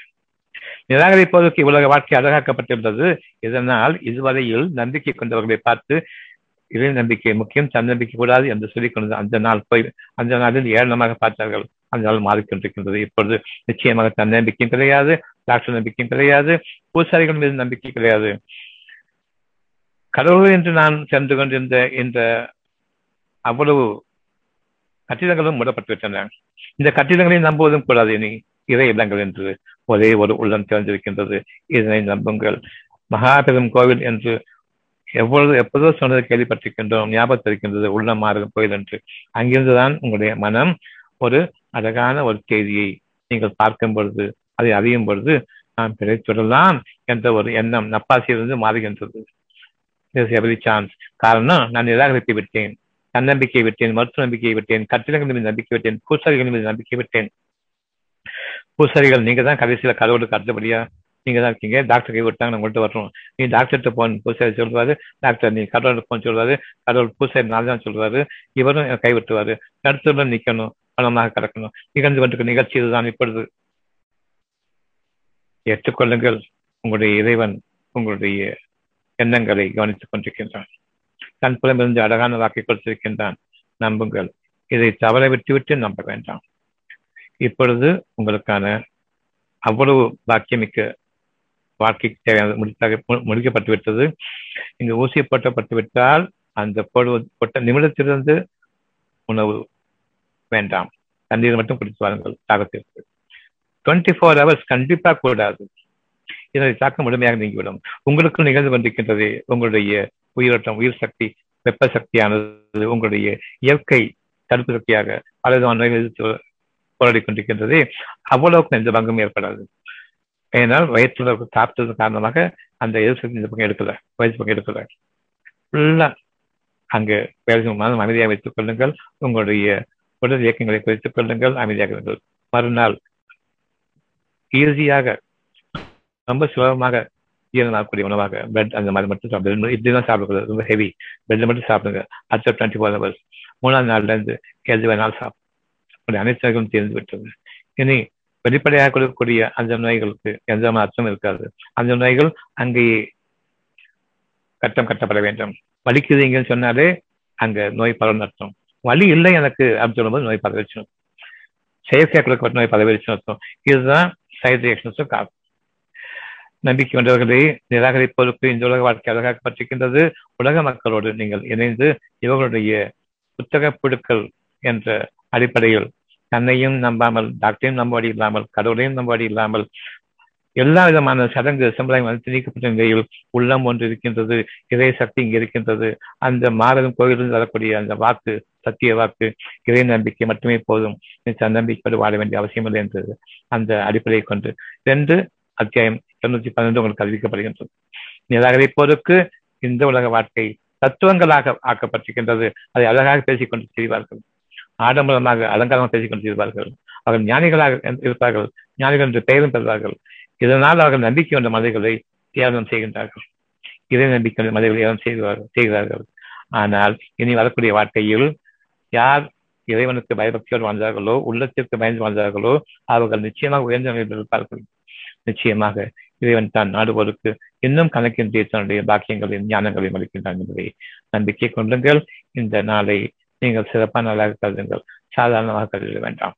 நிராகரிப்பதற்கு இவ்வளவு வாழ்க்கை அழகாக்கப்பட்டிருந்தது இதனால் இதுவரையில் நம்பிக்கை கொண்டவர்களை பார்த்து இறை நம்பிக்கை முக்கியம் தன்னம்பிக்கை கூடாது என்று சொல்லிக் கொண்டது அந்த நாள் போய் அந்த நாளில் ஏளனமாக பார்த்தார்கள். அந்த நாள் மாறிக்கொண்டிருக்கின்றது. இப்பொழுது நிச்சயமாக தன்னம்பிக்கையும் கிடையாது டாக்டர் நம்பிக்கையும் கிடையாது பூசாரிகள் மீது நம்பிக்கை கிடையாது. கடவுள் என்று நான் சென்று கொண்டிருந்த இந்த அவ்வளவு கட்டிடங்களும் மூடப்பட்டுவிட்டன. இந்த கட்டிடங்களை நம்புவதும் கூடாது இனி. இறை இடங்கள் என்று ஒரே ஒரு உள்ளம் திறந்திருக்கின்றது. இதனை நம்புங்கள். மகாபெரும் கோவில் என்று எவ்வளவு எப்போதோ சொன்னதை கேள்விப்பட்டிருக்கின்றோம் ஞாபகத்தில் இருக்கின்றது உள்ள மாறும் கோயில் என்று. அங்கிருந்துதான் உங்களுடைய மனம் ஒரு அழகான ஒரு செய்தியை நீங்கள் பார்க்கும் பொழுது அதை அறியும் பொழுது நாம் பிழைத்துடலாம் என்ற ஒரு எண்ணம் நப்பாசியிலிருந்து மாறுகின்றது. எவ்ரி சான்ஸ் காரணம் நான் நிராகரித்து விட்டேன் தன்னம்பிக்கை விட்டேன் மருத்துவ நம்பிக்கையை விட்டேன் கட்டிடங்கள் மீது நம்பிக்கை விட்டேன் பூசாரிகள் மீது நம்பிக்கை விட்டேன். பூசாரிகள் நீங்க தான் கடைசியில கடவுளுக்கு அடுத்தபடியா நீங்க தான் இருக்கீங்க. டாக்டர் கை விட்டாங்க உங்கள்கிட்ட வர்றோம் நீ டாக்டர்கிட்ட போன பூசாரி சொல்றாரு டாக்டர் நீ கடவுள் போன சொல்றாரு கடவுள் பூசாரி நான் தான் சொல்றாரு. இவரும் கை விட்டுவாரு கருத்துடன் நிக்கணும். பணமாக கிடக்கணும். நிகழ்ந்து கொண்டிருக்க நிகழ்ச்சி இதுதான். இப்பொழுது ஏற்றுக்கொள்ளுங்கள். உங்களுடைய இறைவன் உங்களுடைய எண்ணங்களை கவனித்துக் கொண்டிருக்கின்றான். தன் புலமிருந்து அழகான வாக்கை கொடுத்திருக்கின்றான். நம்புங்கள். இதை தவற விட்டுவிட்டு நம்ப வேண்டாம். இப்பொழுது உங்களுக்கான அவ்வளவு பாக்கியமிக்க வாழ்க்கைக்கு தேவையான முடித்தாக முடிக்கப்பட்டு விட்டது இங்கு ஊசிய போட்டப்பட்டுவிட்டால் அந்த போடுவது போட்ட நிமிடத்திலிருந்து உணவு வேண்டாம். தண்ணீர் மட்டும் குடித்து வாருங்கள். தாகத்திற்கு டுவெண்ட்டி ஃபோர் ஹவர்ஸ் கண்டிப்பா கூடாது. இதனை தாக்கம் முழுமையாக நீங்கிவிடும். உங்களுக்கு நிகழ்ந்து கொண்டிருக்கின்றது உங்களுடைய உயிரோட்டம் உயிர் சக்தி வெப்ப சக்தியானது உங்களுடைய இயற்கை தடுப்பு சக்தியாக பலவிதமான நோய்கள் போராடி கொண்டிருக்கின்றது. அவ்வளவுக்கு எந்த பங்கும் ஏற்படாது. ஏனால் வயிற்றுல சாப்பிட்டது காரணமாக அந்த எதிர்ப்பு இந்த பக்கம் எடுக்கல வயிற்று பக்கம் எடுக்கல. ஃபுல்லா அங்கு வேலை மனம் அமைதியாக வைத்துக் கொள்ளுங்கள். உங்களுடைய உடல் இயக்கங்களை குறைத்துக் கொள்ளுங்கள் அமைதியாக இருங்கள். மறுநாள் ஈஸியாக ரொம்ப சுலபமாக ஈரனாகக்கூடிய உணவாக பிரெட் அந்த மாதிரி மட்டும் சாப்பிடுங்க இட்லி தான் சாப்பிடக்கூடாது ரொம்ப ஹெவி பிரெட் மட்டும் சாப்பிடுங்க அடுத்த டுவெண்ட்டி ஃபோர் ஹவர்ஸ் மூணாவது நாள்ல இருந்து எது வேணாலும் சாப்பிடும் அனைத்து நோய்களும் தீர்ந்து விட்டுருங்க இனி வெளிப்படையாக கொடுக்கக்கூடிய அந்த நோய்களுக்கு எந்த அர்த்தம் இருக்காது. அந்த நோய்கள் அங்கேயே கட்டம் கட்டப்பட வேண்டும். வலிக்குதுங்கன்னு சொன்னாலே அங்க நோய் பரவல் அர்த்தம். வலி இல்லை எனக்கு அப்படின்னு சொல்லும்போது நோய் பரவிச்சு செயற்கையாக கொடுக்கப்பட்ட நோய் பரவிச்சு அர்த்தம். இதுதான் சைட் ரியாக்ஷன்ஸும் காரணம். நம்பிக்கை கொண்டவர்களை நிராகரிப்பதற்கு இந்த உலக வாழ்க்கை அழகாக்கப்பட்டிருக்கின்றது. உலக மக்களோடு நீங்கள் இணைந்து இவர்களுடைய புத்தக புழுக்கள் என்ற அடிப்படையில் தன்னையும் நம்பாமல் டாக்டரையும் நம்படி இல்லாமல் கடவுளையும் நம்படி இல்லாமல் எல்லா விதமான சடங்கு சம்பிரதாயம் திணிக்கப்பட்ட நிலையில் உள்ளம் ஒன்று இருக்கின்றது இறை சக்தி இங்கு இருக்கின்றது. அந்த மாறதும் கோயிலிருந்து வரக்கூடிய அந்த வாக்கு சத்திய வாக்கு இறை நம்பிக்கை மட்டுமே போதும். நம்பிக்கையோடு வாழ வேண்டிய அவசியம் இல்லை என்றது அந்த அடிப்படையை கொண்டு ரெண்டு அத்தியாயம் இருநூத்தி பன்னெண்டு உங்களுக்கு அறிவிக்கப்படுகின்றது. நிராகரிப்போருக்கு இந்த உலக வாழ்க்கை தத்துவங்களாக ஆக்கப்பட்டிருக்கின்றது. அதை அழகாக பேசிக்கொண்டு செய்வார்கள் ஆடம்பரமாக அலங்காரமாக பேசிக் கொண்டு இருப்பார்கள் அவர்கள் ஞானிகளாக இருப்பார்கள். ஞானிகள் என்று பெயரும் பெறுவார்கள் இதனால் அவர்கள் நம்பிக்கை கொண்ட மதைகளை தியாகம் செய்கின்றார்கள். இறை நம்பிக்கை மதைகளை தியாகம் செய்கிறார்கள் செய்கிறார்கள். ஆனால் இனி வரக்கூடிய வாழ்க்கையில் யார் இறைவனுக்கு பயபக்தியோடு வாழ்ந்தார்களோ உள்ளத்திற்கு பயந்து வாழ்ந்தார்களோ அவர்கள் நிச்சயமாக உயர்ந்த நிலையில் இருப்பார்கள் நிச்சயமாக இறைவன் தான் நாடுவோருக்கு இன்னும் கணக்கின்றி தன்னுடைய பாக்கியங்களையும் ஞானங்களையும் அளிக்கின்றான் என்பதை நம்பிக்கை கொள்ளுங்கள். இந்த நாளை நீங்கள் சிறப்பான நல்லா கருதுங்கள். சாதாரணமாக கருத வேண்டாம்